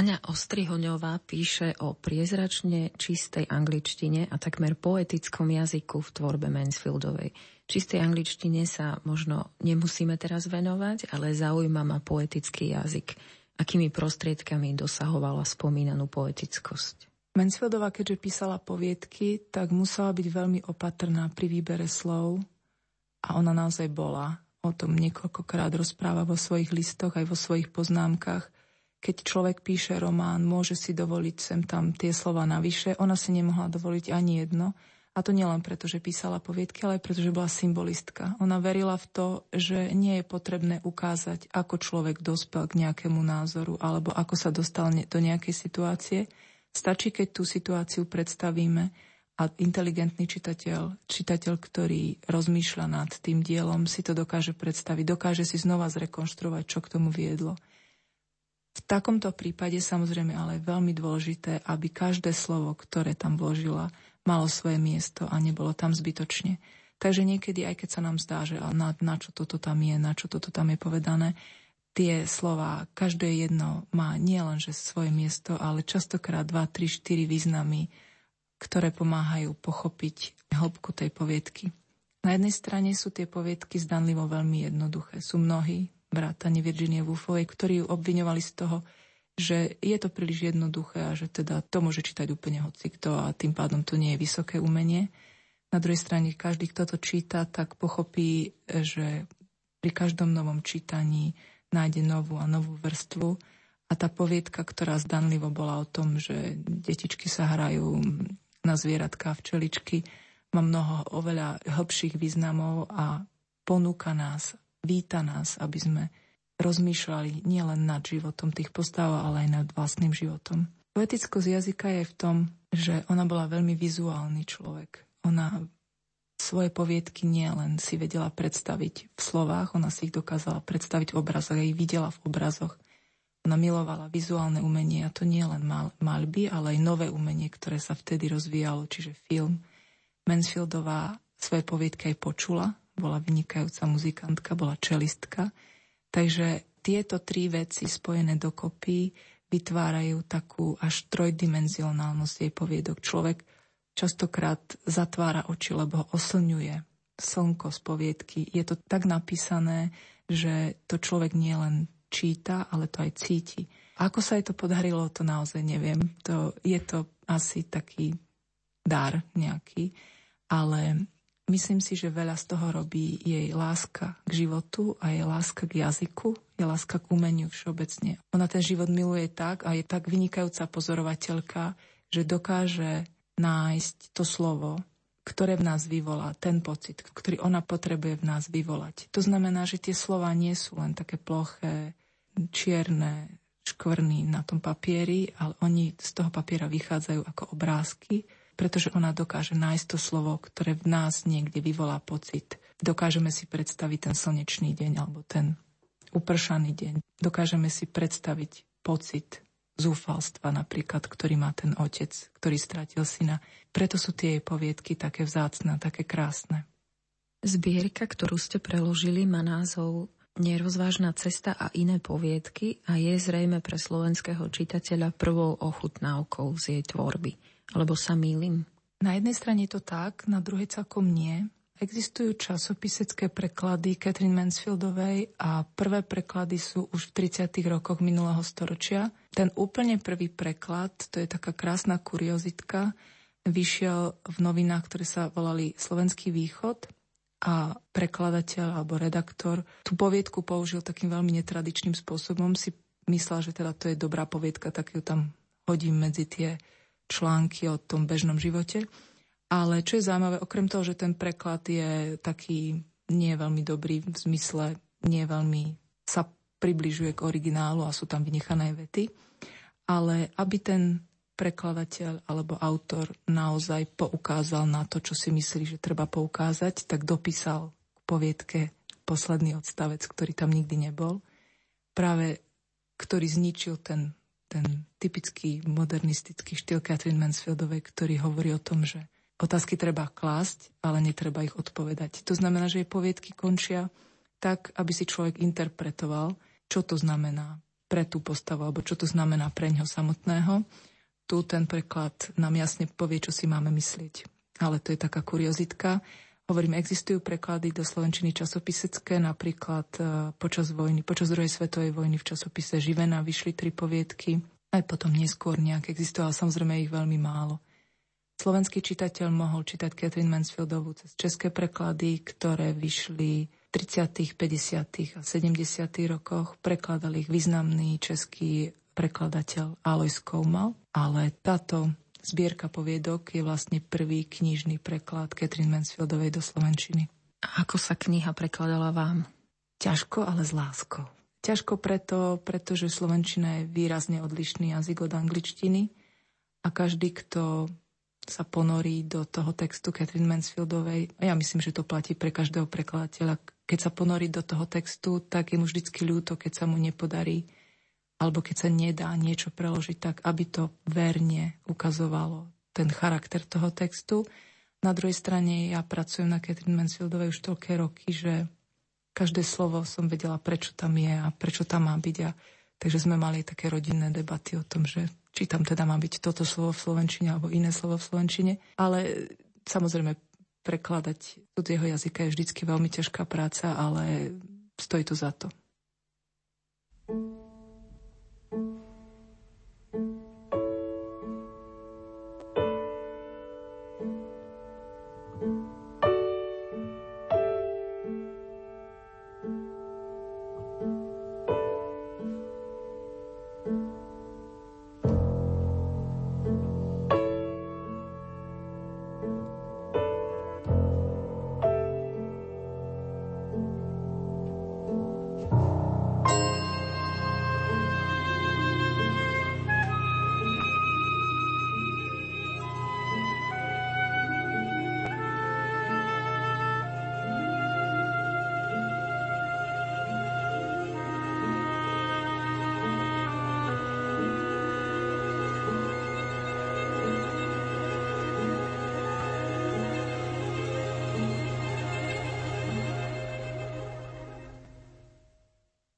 Aňa Ostrihoňová píše o priezračne čistej angličtine a takmer poetickom jazyku v tvorbe Mansfieldovej. Čistej angličtine sa možno nemusíme teraz venovať, ale zaujíma ma poetický jazyk. Akými prostriedkami dosahovala spomínanú poetickosť? Mansfieldová, keďže písala poviedky, tak musela byť veľmi opatrná pri výbere slov a ona naozaj bola. O tom niekoľkokrát rozpráva vo svojich listoch aj vo svojich poznámkach keď človek píše román, môže si dovoliť sem tam tie slova navyše. Ona si nemohla dovoliť ani jedno. A to nielen preto, že písala poviedky, ale aj preto, že bola symbolistka. Ona verila v to, že nie je potrebné ukázať, ako človek dospel k nejakému názoru alebo ako sa dostal do nejakej situácie. Stačí, keď tú situáciu predstavíme a inteligentný čitateľ, čitateľ, ktorý rozmýšľa nad tým dielom, si to dokáže predstaviť, dokáže si znova zrekonštruovať, čo k tomu viedlo. V takomto prípade samozrejme ale je veľmi dôležité, aby každé slovo, ktoré tam vložila, malo svoje miesto a nebolo tam zbytočne. Takže niekedy, aj keď sa nám zdá, že na, na čo toto tam je, na čo toto tam je povedané, tie slova, každé jedno má nielenže svoje miesto, ale častokrát dva, tri, štyri významy, ktoré pomáhajú pochopiť hĺbku tej poviedky. Na jednej strane sú tie poviedky zdanlivo veľmi jednoduché. Sú mnohí, vrátane Virginie Woolfovej, ktorí ju obviňovali z toho, že je to príliš jednoduché a že teda to môže čítať úplne hocikto a tým pádom to nie je vysoké umenie. Na druhej strane každý, kto to číta, tak pochopí, že pri každom novom čítaní nájde novú a novú vrstvu a tá poviedka, ktorá zdanlivo bola o tom, že detičky sa hrajú na zvieratká včeličky, má mnoho oveľa hĺbších významov a ponúka nás víta nás, aby sme rozmýšľali nielen nad životom tých postav, ale aj nad vlastným životom. Poetickosť jazyka je v tom, že ona bola veľmi vizuálny človek. Ona svoje poviedky nielen si vedela predstaviť v slovách, ona si ich dokázala predstaviť v obrazoch, ich videla v obrazoch. Ona milovala vizuálne umenie a to nie len mal, malby, ale aj nové umenie, ktoré sa vtedy rozvíjalo, čiže film. Mansfieldová svoje poviedky aj počula, bola vynikajúca muzikantka, bola čelistka. Takže tieto tri veci spojené dokopy vytvárajú takú až trojdimenzionálnosť jej poviedok. Človek častokrát zatvára oči, lebo ho oslňuje slnko z poviedky. Je to tak napísané, že to človek nielen číta, ale to aj cíti. A ako sa jej to podarilo, to naozaj neviem. To, je to asi taký dar nejaký, ale Myslím si, že veľa z toho robí jej láska k životu a jej láska k jazyku, je láska k umeniu všeobecne. Ona ten život miluje tak a je tak vynikajúca pozorovateľka, že dokáže nájsť to slovo, ktoré v nás vyvolá, ten pocit, ktorý ona potrebuje v nás vyvolať. To znamená, že tie slova nie sú len také ploché, čierne, škvrny na tom papieri, ale oni z toho papiera vychádzajú ako obrázky, pretože ona dokáže nájsť to slovo, ktoré v nás niekde vyvolá pocit. Dokážeme si predstaviť ten slnečný deň alebo ten upršaný deň. Dokážeme si predstaviť pocit zúfalstva napríklad, ktorý má ten otec, ktorý stratil syna. Preto sú tie jej poviedky také vzácne, také krásne. Zbierka, ktorú ste preložili, má názov Nerozvážna cesta a iné poviedky a je zrejme pre slovenského čitateľa prvou ochutnávkou z jej tvorby. Alebo sa mýlim? Na jednej strane je to tak, na druhej celkom nie. Existujú časopisecké preklady Catherine Mansfieldovej a prvé preklady sú už v 30. rokoch minulého storočia. Ten úplne prvý preklad, to je taká krásna kuriozitka, vyšiel v novinách, ktoré sa volali Slovenský východ a prekladateľ alebo redaktor tú poviedku použil takým veľmi netradičným spôsobom. Si myslel, že teda to je dobrá poviedka, tak ju tam hodím medzi tie články o tom bežnom živote. Ale čo je zaujímavé, okrem toho, že ten preklad je taký nie veľmi dobrý v zmysle, nie veľmi sa približuje k originálu a sú tam vynechané vety, ale aby ten prekladateľ alebo autor naozaj poukázal na to, čo si myslí, že treba poukázať, tak dopísal k poviedke posledný odstavec, ktorý tam nikdy nebol, práve ktorý zničil ten ten typický modernistický štýl Catherine Mansfieldovej, ktorý hovorí o tom, že otázky treba klásť, ale netreba ich odpovedať. To znamená, že jej poviedky končia tak, aby si človek interpretoval, čo to znamená pre tú postavu, alebo čo to znamená pre ňo samotného. Tu ten preklad nám jasne povie, čo si máme myslieť. Ale to je taká kuriozitka. Hovorím, existujú preklady do slovenčiny časopisecké, napríklad e, počas vojny, počas druhej svetovej vojny v časopise Živena vyšli tri poviedky, aj potom neskôr nejak existoval, samozrejme ich veľmi málo. Slovenský čitateľ mohol čítať Catherine Mansfieldovú cez české preklady, ktoré vyšli 30., 50. a 70. rokoch. Prekladal ich významný český prekladateľ Alois Koumal, ale táto zbierka poviedok je vlastne prvý knižný preklad Catherine Mansfieldovej do Slovenčiny. A ako sa kniha prekladala vám? Ťažko, ale s láskou. Ťažko preto, pretože Slovenčina je výrazne odlišný jazyk od angličtiny a každý, kto sa ponorí do toho textu Catherine Mansfieldovej, a ja myslím, že to platí pre každého prekladateľa, keď sa ponorí do toho textu, tak je mu vždycky ľúto, keď sa mu nepodarí alebo keď sa nedá niečo preložiť tak, aby to verne ukazovalo ten charakter toho textu. Na druhej strane ja pracujem na Catherine Mansfieldovej už toľké roky, že každé slovo som vedela, prečo tam je a prečo tam má byť. A, takže sme mali také rodinné debaty o tom, že či tam teda má byť toto slovo v Slovenčine alebo iné slovo v Slovenčine. Ale samozrejme prekladať jeho jazyka je vždycky veľmi ťažká práca, ale stojí to za to.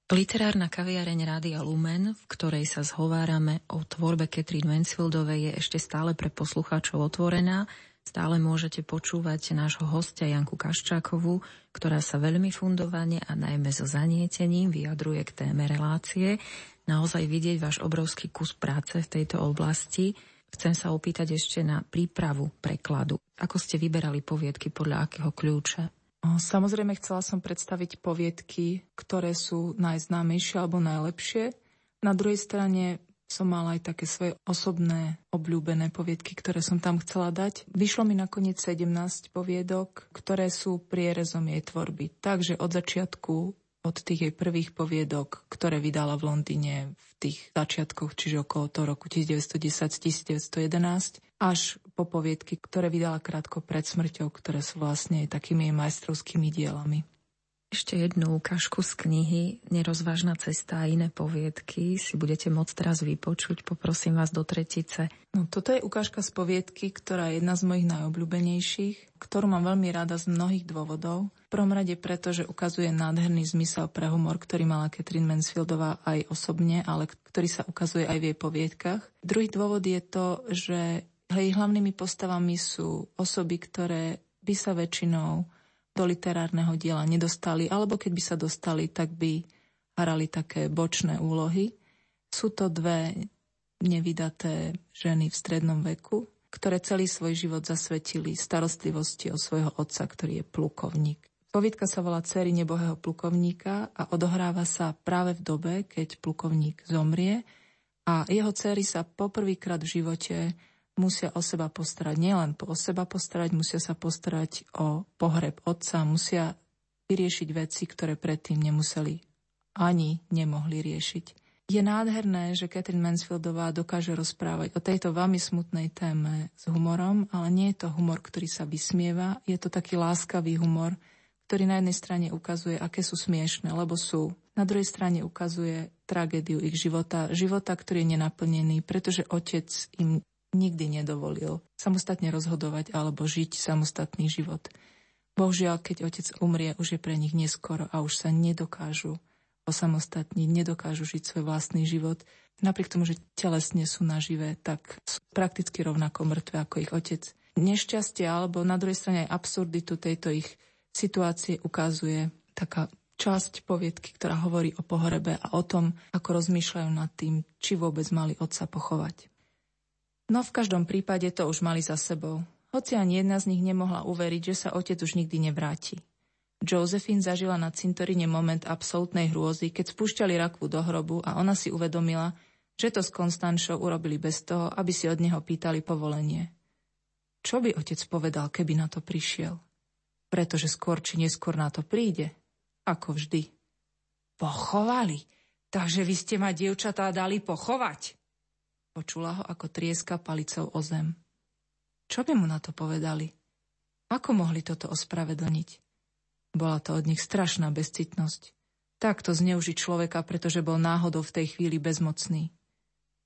Literárna kaviareň Rádia Lumen, v ktorej sa zhovárame o tvorbe Catherine Mansfieldovej, je ešte stále pre poslucháčov otvorená. Stále môžete počúvať nášho hostia Janku Kaščákovú, ktorá sa veľmi fundovane a najmä so zanietením vyjadruje k téme relácie. Naozaj vidieť váš obrovský kus práce v tejto oblasti. Chcem sa opýtať ešte na prípravu prekladu. Ako ste vyberali poviedky, podľa akého kľúča? Samozrejme chcela som predstaviť poviedky, ktoré sú najznámejšie alebo najlepšie. Na druhej strane som mala aj také svoje osobné obľúbené poviedky, ktoré som tam chcela dať. Vyšlo mi nakoniec 17 poviedok, ktoré sú prierezom jej tvorby. Takže od začiatku od tých jej prvých poviedok, ktoré vydala v Londýne v tých začiatkoch, čiže okolo toho roku 1910-1911, až po poviedky, ktoré vydala krátko pred smrťou, ktoré sú vlastne takými majstrovskými dielami. Ešte jednu ukážku z knihy Nerozvážna cesta a iné poviedky si budete môcť teraz vypočuť. Poprosím vás do tretice. No, toto je ukážka z poviedky, ktorá je jedna z mojich najobľúbenejších, ktorú mám veľmi rada z mnohých dôvodov. V prvom rade preto, že ukazuje nádherný zmysel pre humor, ktorý mala Catherine Mansfieldová aj osobne, ale ktorý sa ukazuje aj v jej poviedkach. Druhý dôvod je to, že jej hlavnými postavami sú osoby, ktoré by sa väčšinou do literárneho diela nedostali, alebo keď by sa dostali, tak by hrali také bočné úlohy. Sú to dve nevydaté ženy v strednom veku, ktoré celý svoj život zasvetili starostlivosti o svojho otca, ktorý je plukovník. Povídka sa volá Cery nebohého plukovníka a odohráva sa práve v dobe, keď plukovník zomrie a jeho cery sa poprvýkrát v živote musia o seba postarať, nielen o seba postarať, musia sa postarať o pohreb otca, musia vyriešiť veci, ktoré predtým nemuseli ani nemohli riešiť. Je nádherné, že Catherine Mansfieldová dokáže rozprávať o tejto veľmi smutnej téme s humorom, ale nie je to humor, ktorý sa vysmieva, je to taký láskavý humor, ktorý na jednej strane ukazuje, aké sú smiešne, lebo sú. Na druhej strane ukazuje tragédiu ich života, života, ktorý je nenaplnený, pretože otec im nikdy nedovolil samostatne rozhodovať alebo žiť samostatný život. Bohužiaľ, keď otec umrie, už je pre nich neskoro a už sa nedokážu osamostatniť, nedokážu žiť svoj vlastný život. Napriek tomu, že telesne sú naživé, tak sú prakticky rovnako mŕtve ako ich otec. Nešťastie alebo na druhej strane aj absurditu tejto ich situácie ukazuje taká časť poviedky, ktorá hovorí o pohrebe a o tom, ako rozmýšľajú nad tým, či vôbec mali otca pochovať. No v každom prípade to už mali za sebou. Hoci ani jedna z nich nemohla uveriť, že sa otec už nikdy nevráti. Josephine zažila na cintorine moment absolútnej hrôzy, keď spúšťali rakvu do hrobu a ona si uvedomila, že to s Konstančou urobili bez toho, aby si od neho pýtali povolenie. Čo by otec povedal, keby na to prišiel? Pretože skôr či neskôr na to príde, ako vždy. Pochovali? Takže vy ste ma, dievčatá, dali pochovať? Počula ho, ako trieska palicou o zem. Čo by mu na to povedali? Ako mohli toto ospravedlniť? Bola to od nich strašná bezcitnosť. Takto zneužiť človeka, pretože bol náhodou v tej chvíli bezmocný.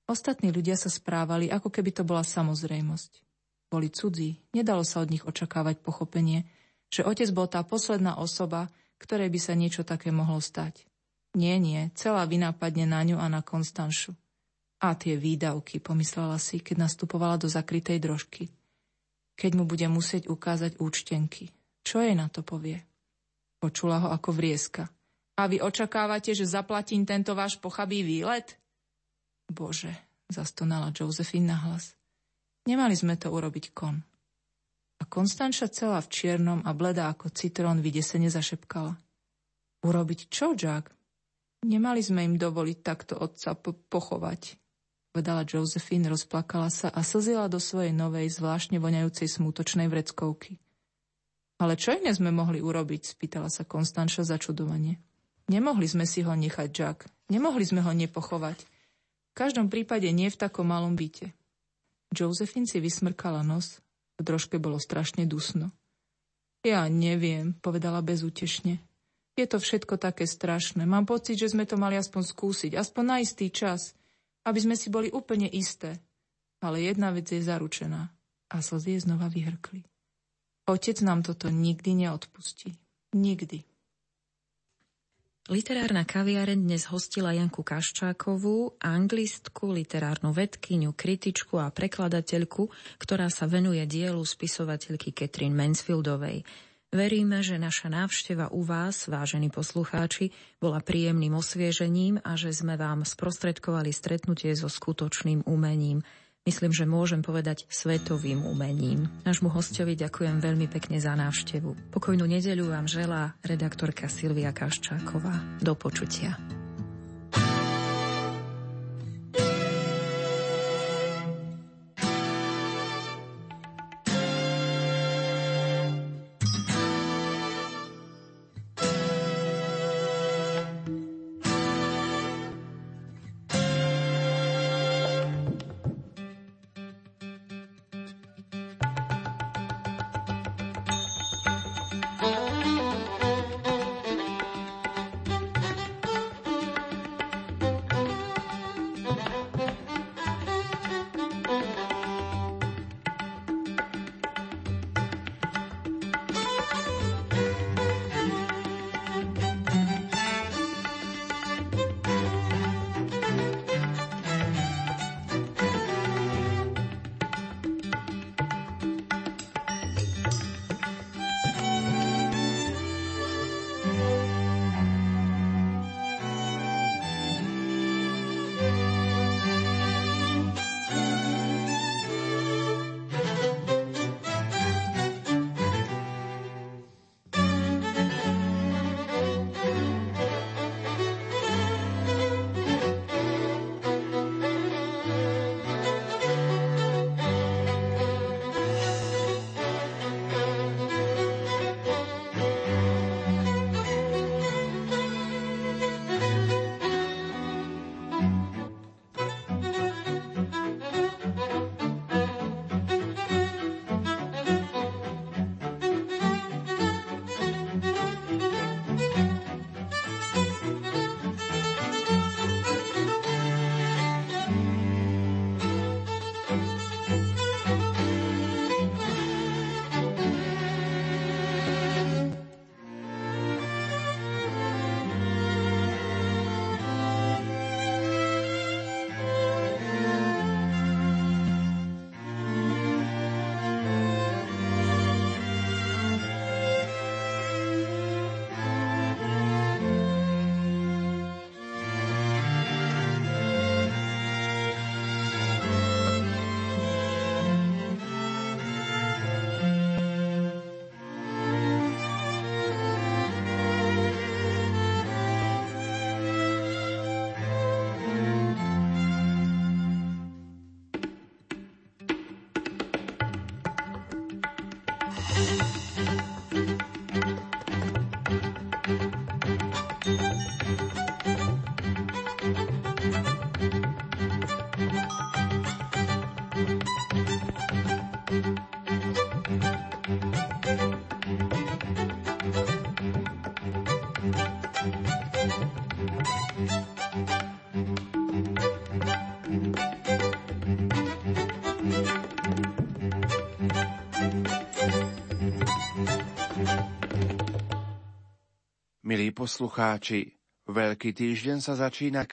Ostatní ľudia sa správali, ako keby to bola samozrejmosť. Boli cudzí, nedalo sa od nich očakávať pochopenie, že otec bol tá posledná osoba, ktorej by sa niečo také mohlo stať. Nie, nie, celá vina padne na ňu a na Konstanšu. A tie výdavky, pomyslela si, keď nastupovala do zakrytej drožky keď mu bude musieť ukázať účtenky. Čo jej na to povie? Počula ho ako vrieska. A vy očakávate, že zaplatím tento váš pochabý výlet? Bože, zastonala Josephine na hlas. Nemali sme to urobiť kon. A Konstanča celá v čiernom a bledá ako citrón vydesene zašepkala. Urobiť čo, Jack? Nemali sme im dovoliť takto otca po- pochovať povedala Josephine, rozplakala sa a slzila do svojej novej, zvláštne voňajúcej smútočnej vreckovky. Ale čo iné sme mohli urobiť? spýtala sa Konstanča začudovanie. Nemohli sme si ho nechať, Jack. Nemohli sme ho nepochovať. V každom prípade nie v takom malom byte. Josephine si vysmrkala nos. V drožke bolo strašne dusno. Ja neviem, povedala bezútešne. Je to všetko také strašné. Mám pocit, že sme to mali aspoň skúsiť, aspoň na istý čas – aby sme si boli úplne isté. Ale jedna vec je zaručená a slzy je znova vyhrkli. Otec nám toto nikdy neodpustí. Nikdy. Literárna kaviareň dnes hostila Janku Kaščákovú, anglistku, literárnu vedkyňu, kritičku a prekladateľku, ktorá sa venuje dielu spisovateľky Catherine Mansfieldovej. Veríme, že naša návšteva u vás, vážení poslucháči, bola príjemným osviežením a že sme vám sprostredkovali stretnutie so skutočným umením. Myslím, že môžem povedať svetovým umením. Nášmu hostovi ďakujem veľmi pekne za návštevu. Pokojnú nedeľu vám želá redaktorka Silvia Kaščáková. Do počutia. Poslucháči, Veľký týždeň sa začína